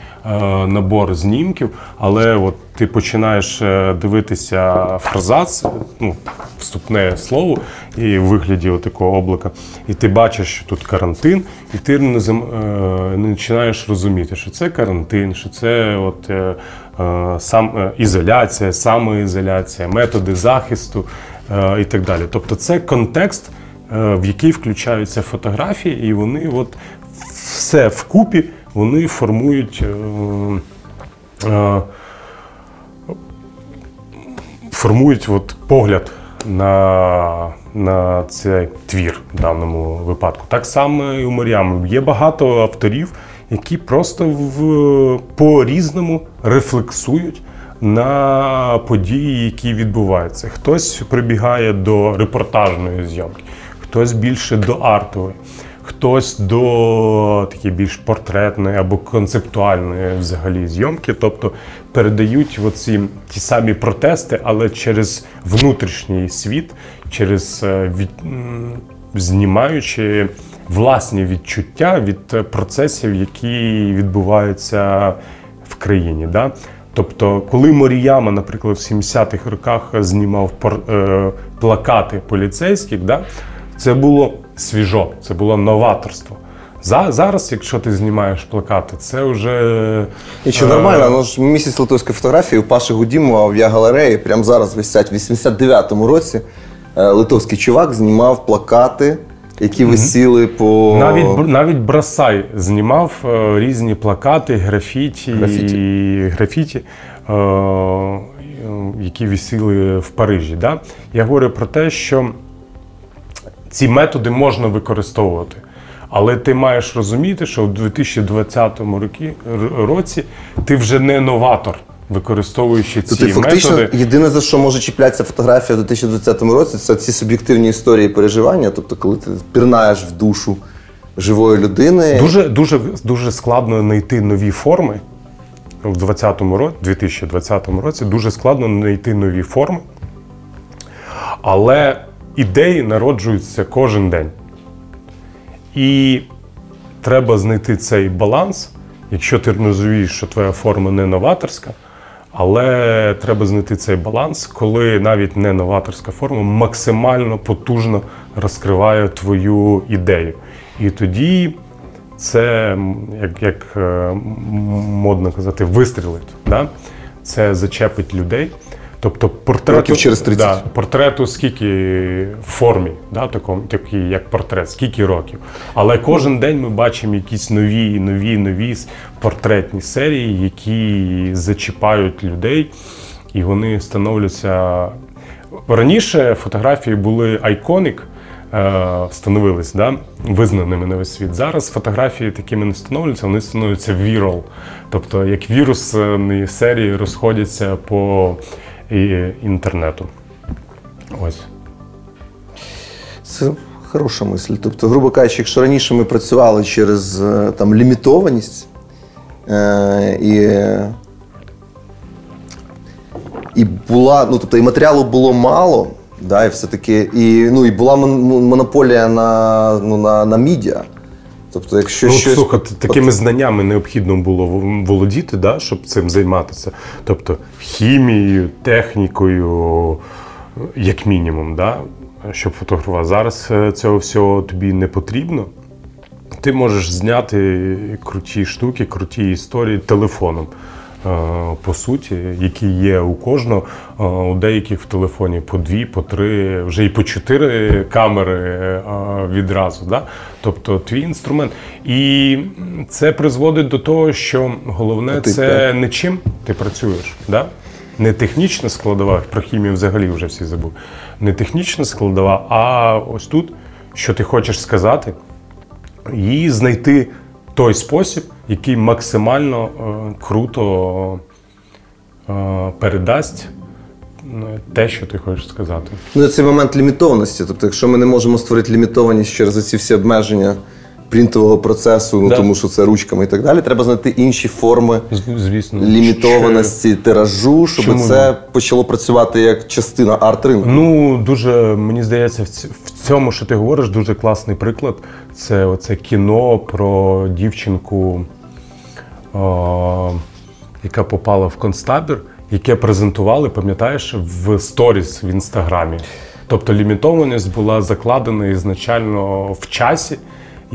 набор знімків, але от ти починаєш е, дивитися фразац, ну, вступне слово і в вигляді такого облака, і ти бачиш, що тут карантин, і ти не, е, не починаєш розуміти, що це карантин, що це от, е, е, сам, е, ізоляція, самоізоляція, методи захисту е, і так далі. Тобто це контекст, е, в який включаються фотографії, і вони от все вкупі вони формують. е, е, формують от погляд на, на цей твір в даному випадку. Так само і у Маріам. Є багато авторів, які просто в, по-різному рефлексують на події, які відбуваються. Хтось прибігає до репортажної зйомки, хтось більше до артової. Хтось до такі більш портретної або концептуальної взагалі зйомки, тобто передають оці ті самі протести, але через внутрішній світ, через е, від, знімаючи власні відчуття від процесів, які відбуваються в країні. Да? Тобто, коли Моріяма, наприклад, в 70-х роках знімав е, плакати поліцейських, да, це було свіжо, це було новаторство. За, зараз, якщо ти знімаєш плакати, це вже. І що е, нормально, ну ж місяць литовської фотографії у Паші Гудімова в Я-галереї прямо зараз висять в 89-му році. е, Литовський чувак знімав плакати, які висіли по Навіть, навіть Брасай знімав е, різні плакати, графіті, Графіті. і графіті е, які висіли в Парижі. Да? Я говорю про те, що ці методи можна використовувати. Але ти маєш розуміти, що в 2020 році, році ти вже не новатор, використовуючи ці Тобто, фактично, методи. єдине за що може чіплятися фотографія в 2020 році, це ці суб'єктивні історії переживання. Тобто, коли ти пірнаєш в душу живої людини, Дуже, дуже, дуже складно знайти нові форми в 20 році, 2020 році. Дуже складно знайти нові форми. Але ідеї народжуються кожен день. І треба знайти цей баланс, якщо ти розумієш, що твоя форма не новаторська. Але треба знайти цей баланс, коли навіть не новаторська форма максимально потужно розкриває твою ідею. І тоді це, як, як е, модно казати, вистрілить. Да? Це зачепить людей. Тобто портрету, Років через 30. Да, портрету скільки в формі, да, такому, такий як портрет, скільки років. Але кожен день ми бачимо якісь нові, нові, нові портретні серії, які зачіпають людей, і вони становляться. Раніше фотографії були айконик, е, становились да, визнаними на весь світ. Зараз фотографії такими не становляться, вони становляться viral. Тобто як вірусні серії розходяться по і- інтернету. Ось. Це хороша мисль. Тобто, грубо кажучи, якщо раніше ми працювали через е, там, лімітованість е, і, і була, ну тобто і матеріалу було мало, да, і все-таки, і, ну, і була монополія на, ну, на, на медіа. Тобто, якщо Ну, щось. слухайте, такими знаннями необхідно було володіти, да, щоб цим займатися. Тобто хімією, технікою, як мінімум, да, щоб фотографувати. Зараз е, цього всього тобі не потрібно. Ти можеш зняти круті штуки, круті історії телефоном. Е, По суті, які є у кожного, Е, у деяких в телефоні по дві, по три, вже і по чотири камери е, відразу. Да? Тобто твій інструмент. І це призводить до того, що головне це не чим ти працюєш. Да? Не технічна складова, про хімію взагалі вже всі забули. Не технічна складова, а ось тут, що ти хочеш сказати, і знайти той спосіб, який максимально е, круто е, передасть е, те, що ти хочеш сказати. Ну, це момент лімітованості. Тобто, якщо ми не можемо створити лімітованість через ці всі обмеження принтового процесу, ну Да. тому що це ручками і так далі, треба знайти інші форми Звісно, лімітованості тиражу, щоб Чому це почало працювати як частина арт-ринку. Ну, дуже мені здається, в в цьому, що ти говориш, дуже класний приклад. Це оце кіно про дівчинку. о, яка попала в концтабір, яке презентували, пам'ятаєш, в сторіс в інстаграмі. Тобто лімітованість була закладена ізначально в часі.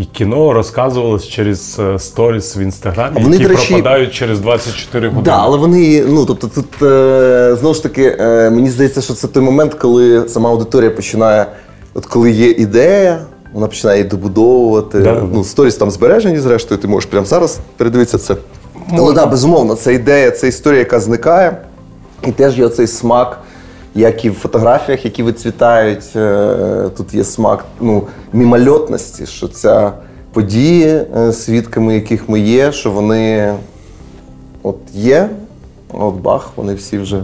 І кіно розказувалось через е, сторіс в інстаграмі, вони, які речі, пропадають через 24 години. Да, але вони, ну тобто, тут е, знову ж таки, е, мені здається, що це той момент, коли сама аудиторія починає, от коли є ідея, вона починає її добудовувати. Да. Ну, сторіс там збережені, зрештою, ти можеш прямо зараз передивитися це. Але так, да, безумовно, це ідея, це історія, яка зникає. І теж є оцей смак, як і в фотографіях, які вицвітають. е, Тут є смак ну, мімольотності, що ця події, е, свідками яких ми є, що вони от є, от бах, вони всі вже.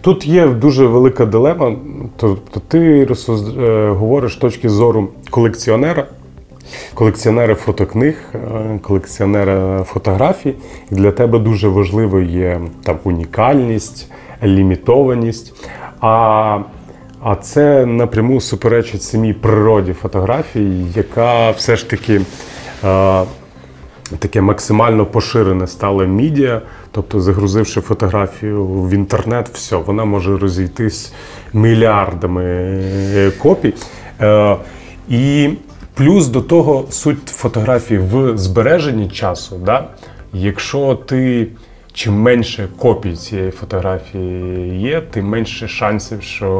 Тут є дуже велика дилема. Тобто ти е, говориш точки зору колекціонера, колекціонера фотокниг, колекціонера фотографій. І для тебе дуже важливо є там унікальність, лімітованість. А, а це напряму суперечить самій природі фотографії, яка все ж таки. е, таке максимально поширене стало медіа. Тобто, загрузивши фотографію в інтернет, все, вона може розійтись мільярдами е, копій. Е, І плюс до того суть фотографії в збереженні часу. Да? Якщо ти чим менше копій цієї фотографії є, тим менше шансів, що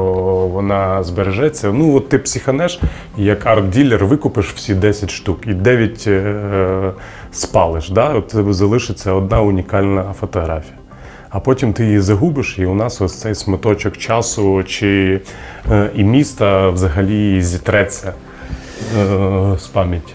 вона збережеться. Ну, от ти психанеш, як арт-ділер викупиш всі 10 штук і 9 е, спалиш. Да? От тебе залишиться одна унікальна фотографія. А потім ти її загубиш, і у нас ось цей смиточок часу чи е, і міста взагалі зітреться е, з пам'яті.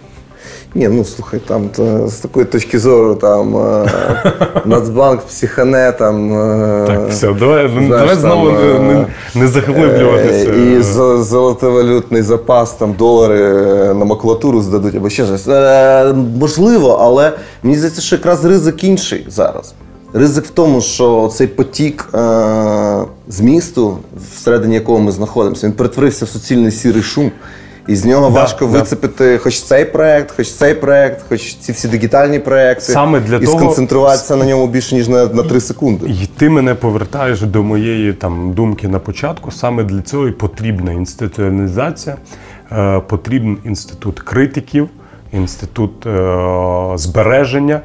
Ні, ну слухай, там то, з такої точки зору, там е, Нацбанк, психане, там. е, Так, все, давай, ну, знаєш, давай знову там, не, е, не, не заглиблюватися. Е, І золотовалютний запас, там долари на макулатуру здадуть або ще щось. Можливо, але мені здається, що якраз ризик інший зараз. Ризик в тому, що цей потік е, змісту, всередині якого ми знаходимося, він перетворився в суцільний сірий шум. І з нього Да, важко да. вицепити хоч цей проект, хоч цей проект, хоч ці всі дигітальні проекти. Саме для і того- сконцентруватися на ньому більше, ніж на, на 3 секунди. І ти мене повертаєш до моєї там думки на початку. Саме для цього і потрібна інституціалізація, е, потрібен інститут критиків, інститут е, збереження,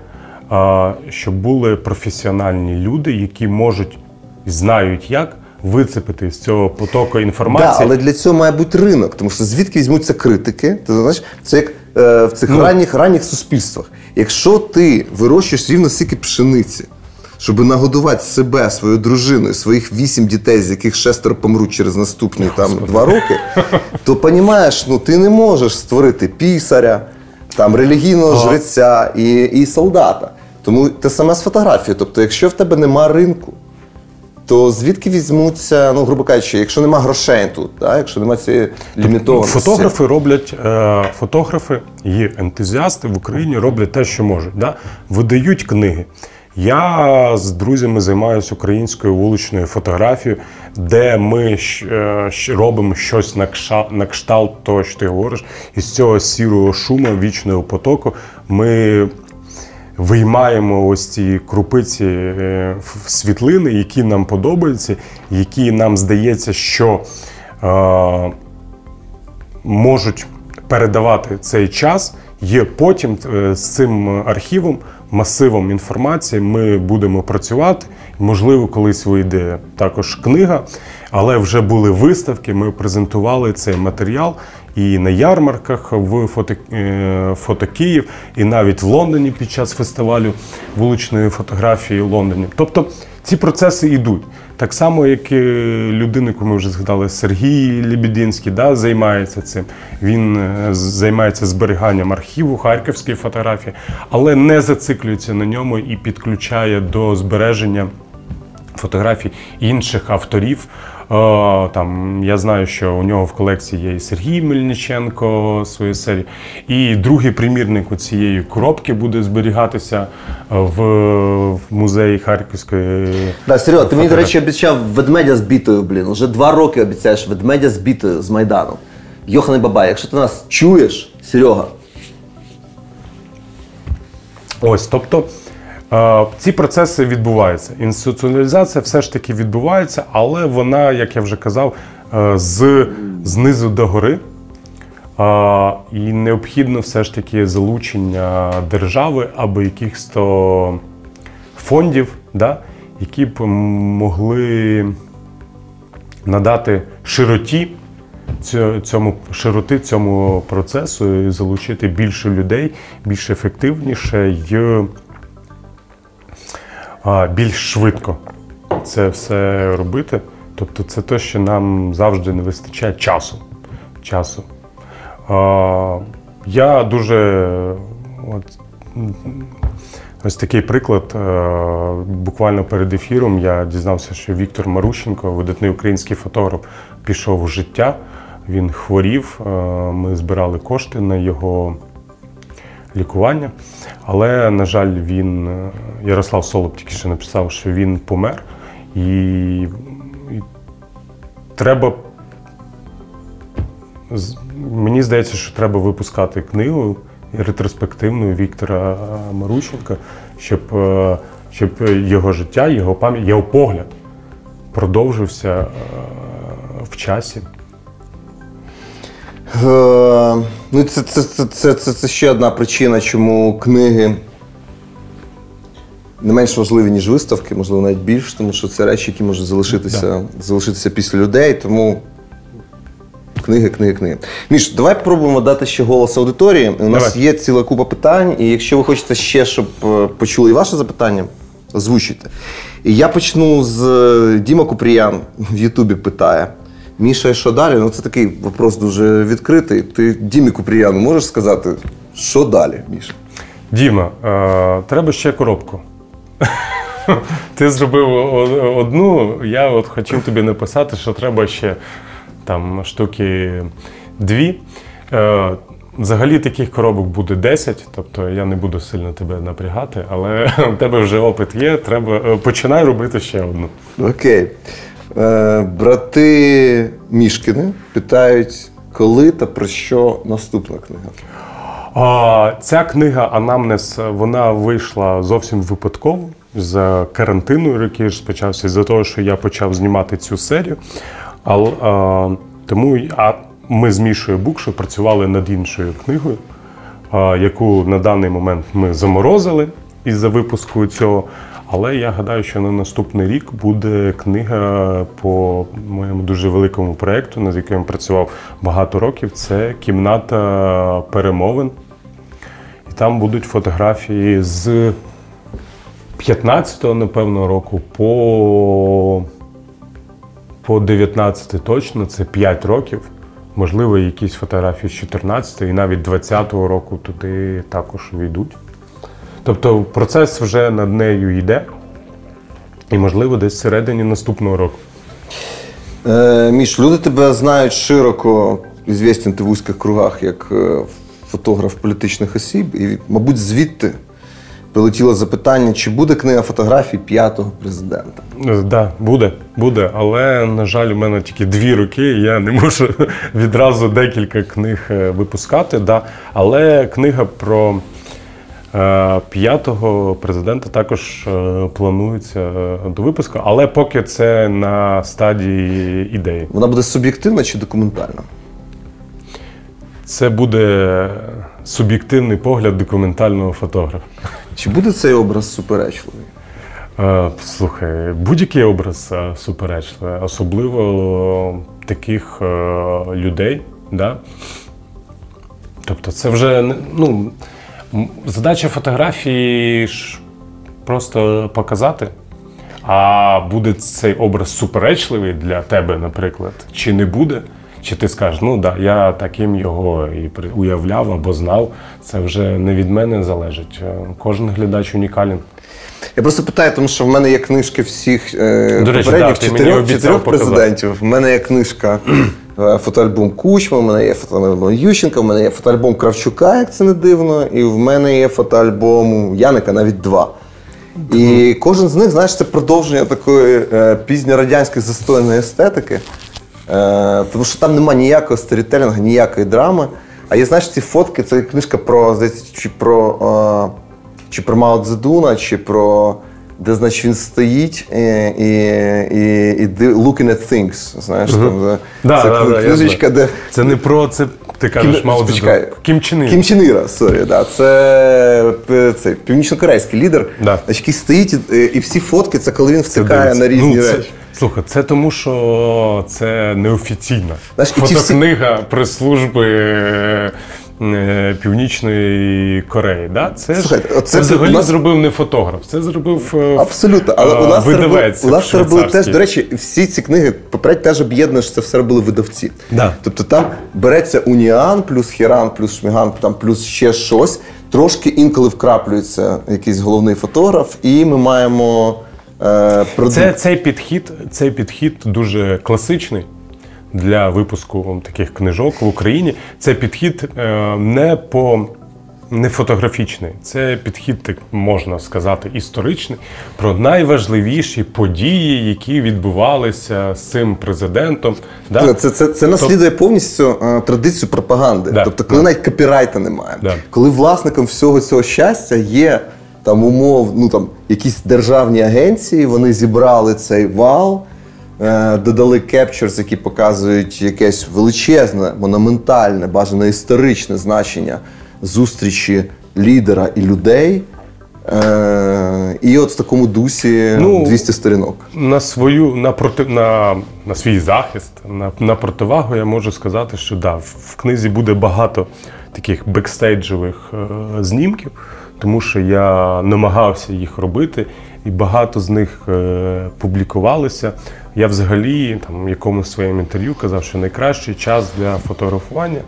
е, щоб були професіональні люди, які можуть і знають як вицепити з цього потоку Да, інформації. але для цього має бути ринок, тому що звідки візьмуться критики? Ти знаєш, це як е, в цих Ну. ранніх ранніх суспільствах. Якщо ти вирощуєш рівно стільки пшениці, щоб нагодувати себе, свою дружину, і своїх вісім дітей, з яких шестеро помруть через наступні там два роки, то понімаєш, ну ти не можеш створити пісаря, там релігійного жреця і, і солдата. Тому те саме з фотографією. Тобто, якщо в тебе нема ринку, то звідки візьмуться, ну, грубо кажучи, якщо нема грошей тут, да? якщо нема цієї лімітованості. Фотографи роблять е, фотографи і ентузіасти в Україні роблять те, що можуть. Да? Видають книги. Я з друзями займаюся українською вуличною фотографією, де ми е, робимо щось на кшталт того, що ти говориш, із цього сірого шуму, вічного потоку. Ми виймаємо ось ці крупиці е, світлини, які нам подобаються, які нам здається, що е, можуть передавати цей час. Є потім е, з цим архівом, масивом інформації ми будемо працювати. Можливо, колись вийде також книга, але вже були виставки. Ми презентували цей матеріал і на ярмарках в фото, е, фото Київ, і навіть в Лондоні під час фестивалю вуличної фотографії в Лондоні. Тобто ці процеси йдуть. Так само, як і людина, яку ми вже згадали, Сергій Лібідінський да, займається цим. Він е, займається зберіганням архіву харківської фотографії, але не зациклюється на ньому і підключає до збереження фотографій інших авторів. Е, Там я знаю, що у нього в колекції є і Сергій Мельниченко своєї серії. І другий примірник у цієї коробки буде зберігатися в, в музеї Харківської. Да, Серега, ти мені, до речі, обіцяв ведмедя з бітою, блін. Уже два роки обіцяєш ведмедя з бітою з Майдану. Йоханий Бабай, якщо ти нас чуєш, Серега, Ось, тобто е, ці процеси відбуваються. Інституціоналізація все ж таки відбувається, але вона, як я вже казав, е, з знизу до гори. Е, І необхідно все ж таки залучення держави або якихось то фондів, да, які б могли надати широті цьому широти цьому процесу і залучити більше людей, більш ефективніше і більш швидко це все робити. Тобто це те, що нам завжди не вистачає часу. часу. Я дуже от, ось такий приклад. е, Буквально перед ефіром я дізнався, що Віктор Марущенко, видатний український фотограф, пішов в життя. Він хворів. е, Ми збирали кошти на його лікування. Але, на жаль, він е, Ярослав Солоб тільки що написав, що він помер. І, і треба. Мені здається, що треба випускати книгу ретроспективну Віктора Марущенка, щоб, е, щоб його життя, його пам'ять, його погляд продовжився е, в часі. Е, ну, це, це, це, це, це, це ще одна причина, чому книги не менш важливі, ніж виставки, можливо, навіть більш, тому що це речі, які можуть залишитися, залишитися після людей. Тому книги, книги, книги. Міш, давай пробуємо дати ще голос аудиторії. У нас Давай. є ціла купа питань, і якщо ви хочете ще, щоб е, почули і ваше запитання, озвучуйте. І я почну з е, Діма Купріян в Ютубі питає. Міша, і що далі? Ну це такий вопрос дуже відкритий. Ти Дімі Купріяну можеш сказати, що далі, Міша? Діма, е, треба ще коробку. Ти зробив одну, я от хотів тобі написати, що треба ще там штуки дві. Е, Взагалі таких коробок буде 10, тобто я не буду сильно тебе напрягати, але у тебе вже опит є, треба е, починай робити ще одну. Окей. Е, брати Мішкіни питають, коли та про що наступна книга. А, ця книга Анамнез вона вийшла зовсім випадково з карантину, який ж почався, з-за того, що я почав знімати цю серію. Але, а, тому а ми з Мішою Букшою працювали над іншою книгою, а, яку на даний момент ми заморозили із-за випуску цього. Але я гадаю, що на наступний рік буде книга по моєму дуже великому проєкту, над яким я працював багато років. Це кімната перемовин. І там будуть фотографії з 15-го, напевно, року по, по 19 точно, це 5 років. Можливо, якісь фотографії з 14-го і навіть 20-го року туди також війдуть. Тобто процес вже над нею йде, і, можливо, десь всередині наступного року. Е, Міш, люди тебе знають широко, звістен ти в вузьких кругах, як е, фотограф політичних осіб. І, мабуть, звідти прилетіло запитання, чи буде книга фотографій п'ятого президента. Так, да, буде, буде. Але, на жаль, у мене тільки дві роки, і я не можу відразу декілька книг е, випускати. Да. Але книга про е, п'ятого президента також е, планується е, до випуску, але поки це на стадії ідеї. Вона буде суб'єктивна чи документальна? Це буде суб'єктивний погляд документального фотографа. Чи буде цей образ суперечливий? Е, Слухай, будь-який образ е, суперечливий, особливо таких е, людей. Да? Тобто, це вже ну, задача фотографії ж просто показати. А буде цей образ суперечливий для тебе, наприклад, чи не буде? Чи ти скажеш, ну да, я таким його і уявляв або знав. Це вже не від мене залежить. Е, Кожен глядач унікален. Я просто питаю, тому що в мене є книжки всіх е, До речі, попередніх да, ти чотирьох, чотирьох президентів. В мене є книжка фотоальбом Кучма, в мене є фотоальбом Ющенка, в мене є фотоальбом Кравчука, як це не дивно, і в мене є фотоальбом Яника, навіть два. І кожен з них, знаєш, це продовження такої е, пізньорадянської застойної естетики. Е, тому що там немає ніякого сторітелінгу, ніякої драми. А є, знаєш, ці фотки, це книжка про, здається, чи про. Е, чи про Мао Цзедуна, чи про де, значить, він стоїть і, і, і, і looking at things. Знаєш, там, Да, це да, да, книжечка, де Це не про це, ти кажеш. Цзедун. Кім Чен Ір. Кім Чен Іра, sorry, да. Це, п- це північно-корейський лідер, Да. значить, який стоїть, і, і всі фотки це коли він втикає на різні Ну, це- речі. Слухай, це тому, що це неофіційна Знаєш, фотокнига прес-служби е, Північної Кореї. Да? Це, Слухай, ж, оце це взагалі нас- зробив не фотограф, це зробив е, Абсолютно, але у нас видавець у нас це робили теж. До речі, всі ці книги попередньо теж об'єднано, що це все робили видавці. Да. Тобто там береться уніан, плюс хіран, плюс шміган, там плюс ще щось. Трошки інколи вкраплюється якийсь головний фотограф, і ми маємо е, продукт. Це, цей, підхід, цей підхід дуже класичний для випуску таких книжок в Україні. Це підхід е, не по. Не фотографічний, це підхід, так можна сказати, історичний про найважливіші події, які відбувалися з цим президентом. Да? Це, це, це наслідує повністю е, традицію пропаганди. Да, Тобто, коли да. навіть копірайта немає, Да. коли власником всього цього щастя є там умов, ну там якісь державні агенції, вони зібрали цей вал, додали кепчерс, які показують якесь величезне, монументальне, бажане історичне значення зустрічі лідера і людей. Е, і от в такому дусі Ну, 200 сторінок. На свою на проти на, на свій захист, на, на противагу, я можу сказати, що да, в, в книзі буде багато таких бекстейджових е, знімків, тому що я намагався їх робити, і багато з них е, публікувалися. Я взагалі там в якомусь своєму інтерв'ю казав, що найкращий час для фотографування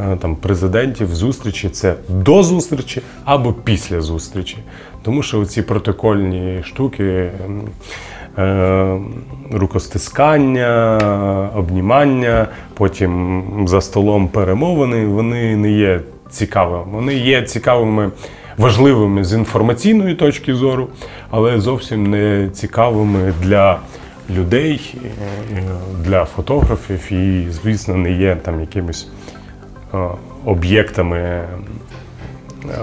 е, там президентів зустрічі це до зустрічі або після зустрічі. Тому що ці протокольні штуки. е, Рукостискання, обнімання, потім за столом перемовини, вони не є цікавими. Вони є цікавими, важливими з інформаційної точки зору, але зовсім не цікавими для людей, е, для фотографів і, звісно, не є там якимись е, об'єктами е,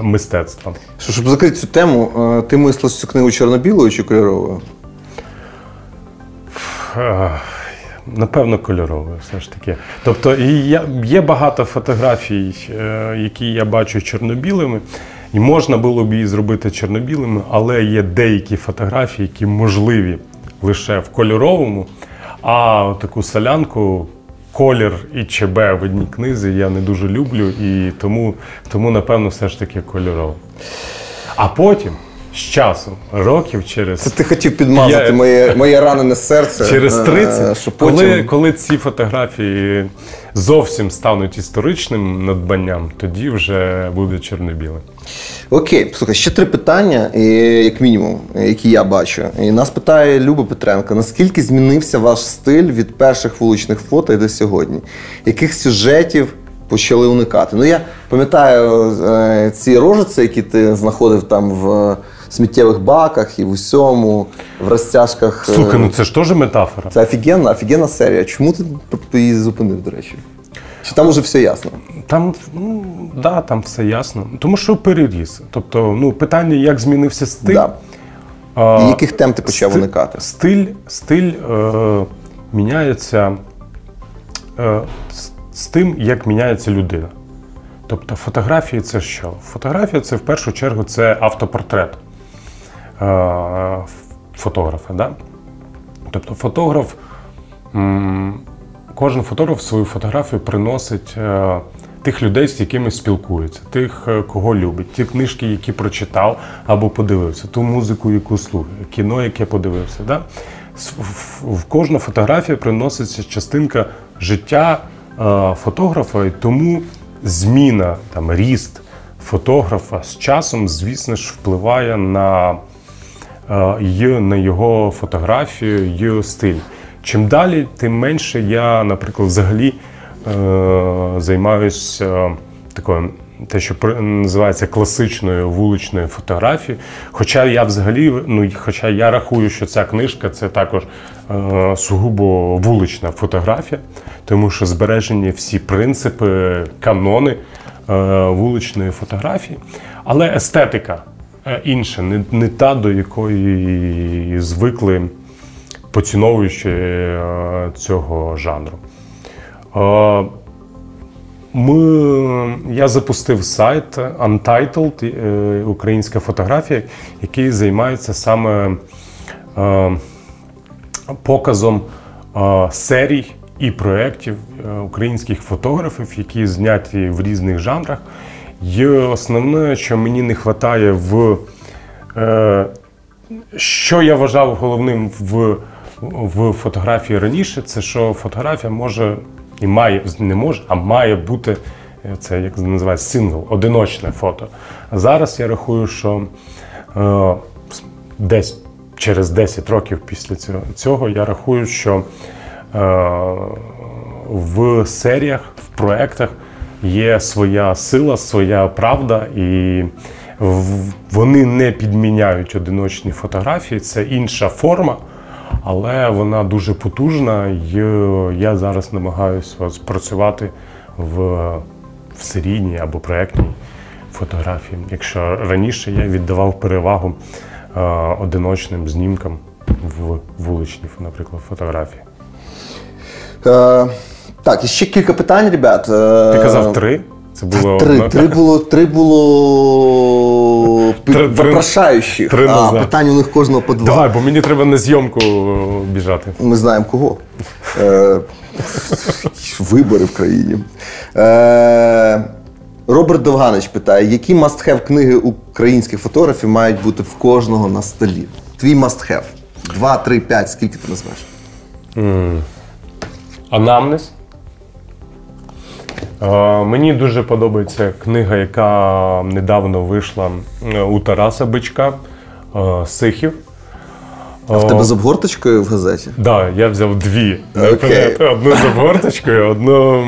мистецтва. Що, щоб закрити цю тему, ти мислиш цю книгу чорно-білою чи кольоровою? Напевно, кольоровою все ж таки. Тобто і є багато фотографій, які я бачу чорно-білими, і можна було б її зробити чорно-білими, але є деякі фотографії, які можливі лише в кольоровому, а таку солянку. Колір і ЧБ в одній книзі я не дуже люблю, і тому, тому напевно, все ж таки кольорово. А потім, з часом, років через Це ти хотів підмазати Я- моє, моє ранене серце. Через е, 30, що потім... коли, коли ці фотографії зовсім стануть історичним надбанням, тоді вже буде чорно-біле. Окей, слухай, ще три питання, як мінімум, які я бачу. І нас питає Люба Петренко: наскільки змінився ваш стиль від перших вуличних фото і до сьогодні? Яких сюжетів почали уникати? Ну, я пам'ятаю е, ці рожиці, які ти знаходив там в сміттєвих баках і в усьому, в розтяжках. е, Слухай, ну це ж теж метафора. Це офігенна, офігенна серія. Чому ти її зупинив, до речі? Чи там уже все ясно? Там, ну, да, там все ясно. Тому що переріс. Тобто, ну, питання, як змінився стиль. Да. а, І яких тем ти почав Сти- уникати? Стиль, стиль е, міняється е, з, з тим, як міняється людина. Тобто фотографії це що? Фотографія це в першу чергу це автопортрет фотографа. Да? Тобто фотограф, кожен фотограф свою фотографію приносить е, тих людей, з якими спілкується, тих, е, кого любить, ті книжки, які прочитав або подивився, ту музику, яку слухає, кіно, яке подивився. Да? В- кожну фотографію приноситься частинка життя е, фотографа, і тому зміна, там, ріст фотографа з часом, звісно ж, впливає на е, й на його фотографію, й стиль. Чим далі, тим менше я, наприклад, взагалі е, займаюся такою. Те, що називається класичною вуличною фотографією. Хоча я взагалі, ну хоча я рахую, що ця книжка це також е, сугубо вулична фотографія, тому що збережені всі принципи, канони е, вуличної фотографії. Але естетика е, інша, не, не та, до якої звикли поціновуючи е, цього жанру. Е, Ми, я запустив сайт Untitled, е, українська фотографія, який займається саме е, показом е, серій і проєктів е, українських фотографів, які зняті в різних жанрах. І основне, що мені не вистачає в е, що я вважав головним в, в фотографії раніше, це що фотографія може і має, не може, а має бути е, це як називається сингл, одиночне фото. А зараз я рахую, що е, десь через 10 років після цього, я рахую, що е, в серіях, в проєктах є своя сила, своя правда, і вони не підміняють одиночні фотографії. Це інша форма, але вона дуже потужна. І я зараз намагаюся працювати в, в серійній або проєктній фотографії. Якщо раніше я віддавав перевагу е, одиночним знімкам в вуличній, наприклад, фотографії. Е, так, і ще кілька питань, ребят. Е, Ти казав три? Це було Три, одно- три було, три було вопрошаючих, а питань у них кожного по два. Давай, бо мені треба на зйомку біжати. Ми знаємо кого. Е, вибори в країні. Е, Роберт Довганич питає, які must-have книги українських фотографів мають бути в кожного на столі? Твій must-have. Два, три, п'ять, скільки ти назвеш? Анамнез. Е, Мені дуже подобається книга, яка недавно вийшла е, у Тараса Бичка е, Сихів. А в тебе з обгорточкою в газеті? Так, да, я взяв дві. Окей. Одну з обгорточкою, одну,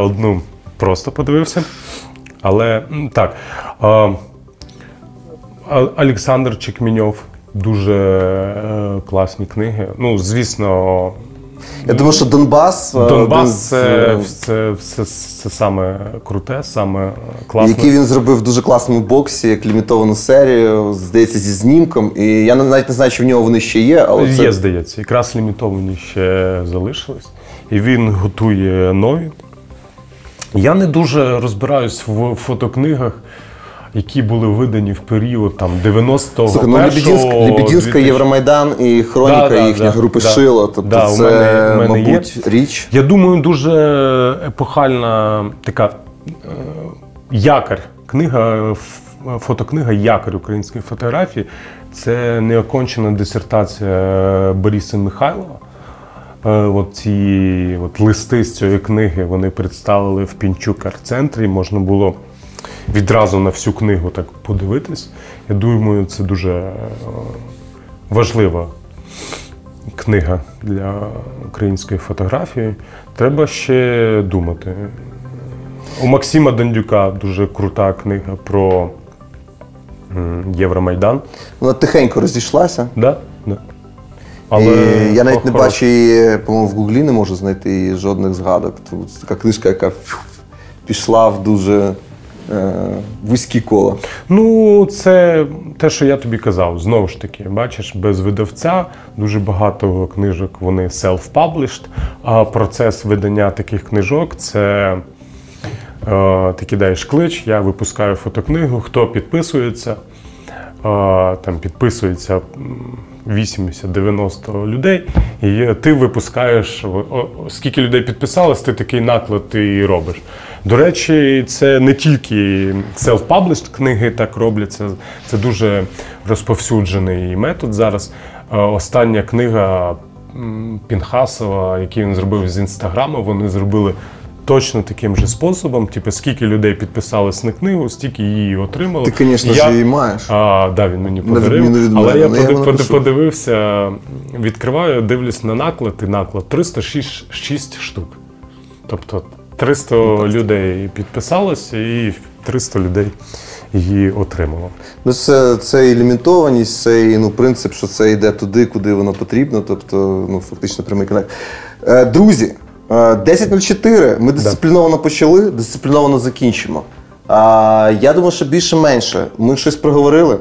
одну просто подивився. Але так. Олександр Чекміньов. Дуже класні книги. Ну, звісно, Я думаю, що Донбас. е, Донбас це, це, це, це саме круте, саме класне. Який він зробив в дуже класному боксі, як лімітовану серію, здається, зі знімком. І я навіть не знаю, чи в нього вони ще є, але це Є, здається, якраз лімітовані ще залишились. І він готує нові. Я не дуже розбираюсь в фотокнигах, які були видані в період там 90-го. Слухай, ну Лебедінська, Лебедінська Євромайдан і хроніка Да, да, їхня да, групи да. Шило. Тобто Да, у це, мене- у мене є. річ. Я думаю, дуже епохальна така е, якорь. Книга, фотокнига Якорь української фотографії. Це неокончена дисертація Бориса Михайлова. Е, От ці от листи з цієї книги вони представили в Пінчук арт-центрі. Можна було відразу на всю книгу так подивитись. Я думаю, це дуже е, важлива книга для української фотографії. Треба ще думати. У Максима Дондюка дуже крута книга про Євромайдан. Вона тихенько розійшлася. Да? Да. і я навіть не бачу її, по-моєму, в Гуглі не можу знайти її жодних згадок. Це така книжка, яка пішла в дуже вузькі кола. Ну, це те, що я тобі казав. Знову ж таки, бачиш, без видавця дуже багато книжок вони self-published, а процес видання таких книжок це е, ти кидаєш клич, я випускаю фотокнигу, хто підписується. Е, там підписується 80-90 людей, і ти випускаєш, скільки людей підписалось, ти такий наклад і робиш. До речі, це не тільки self-published книги так роблять, це, це дуже розповсюджений метод зараз. Е, Остання книга Пінхасова, який він зробив з інстаграму, вони зробили точно таким же способом. Типу, скільки людей підписались на книгу, стільки її отримали. Ти, звісно Я- ж, її маєш. а, да, він мені подарив. від але я, я напишу. подивився, відкриваю, дивлюсь на наклад і наклад 306 6 штук. Тобто 300 людей підписалося і 300 людей її отримало. Ну, це, це і лімітованість, це і ну, принцип, що це йде туди, куди воно потрібно. Тобто, ну, фактично прямий конект. Е, друзі, е, 10.04. Ми дисципліновано почали, дисципліновано закінчимо. А, я думаю, що більше-менше. Ми щось проговорили.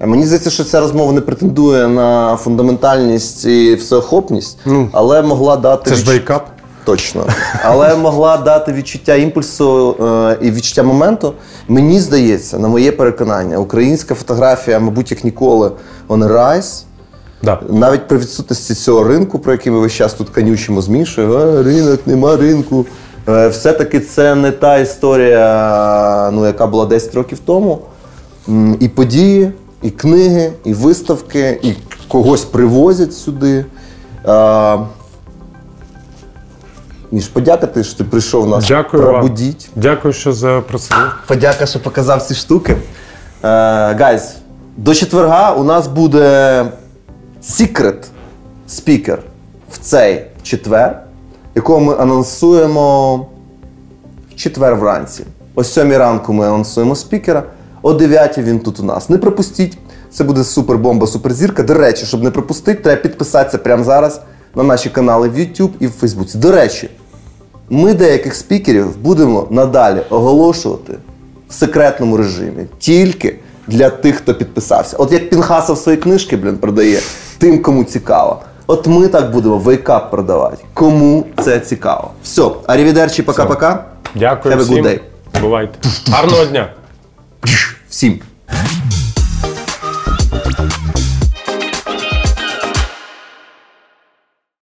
Мені здається, що ця розмова не претендує на фундаментальність і всеохопність, але могла дати Ну, Це ж вейкап. Точно. Але могла дати відчуття імпульсу е, і відчуття моменту. Мені здається, на моє переконання, українська фотографія, мабуть, як ніколи, on a rise. Да. Навіть при відсутності цього ринку, про який ми весь час тут канючимо з Мішою, «А, ринок, нема ринку. Е, Все-таки це не та історія, ну, яка була 10 років тому. М, І події, і книги, і виставки, і когось привозять сюди. Е, Міш, подякати, що ти прийшов нас Дякую вам. Дякую, що запросили. Подяка, що показав ці штуки. Гайз, до четверга у нас буде секрет спікер в цей четвер, якого ми анонсуємо в четвер вранці. О 7 ранку ми анонсуємо спікера, о 9 він тут у нас. Не пропустіть. Це буде супербомба, суперзірка. До речі, щоб не пропустити, треба підписатися прямо зараз на наші канали в YouTube і в Фейсбуці. До речі, ми деяких спікерів будемо надалі оголошувати в секретному режимі тільки для тих, хто підписався. От як Пінхасов свої книжки, блін, продає тим, кому цікаво. От ми так будемо вейкап продавати. Кому це цікаво. Все, арівідерчі, пока-пока. Дякую Have a good всім. day. Бувайте. Гарного дня. Всім.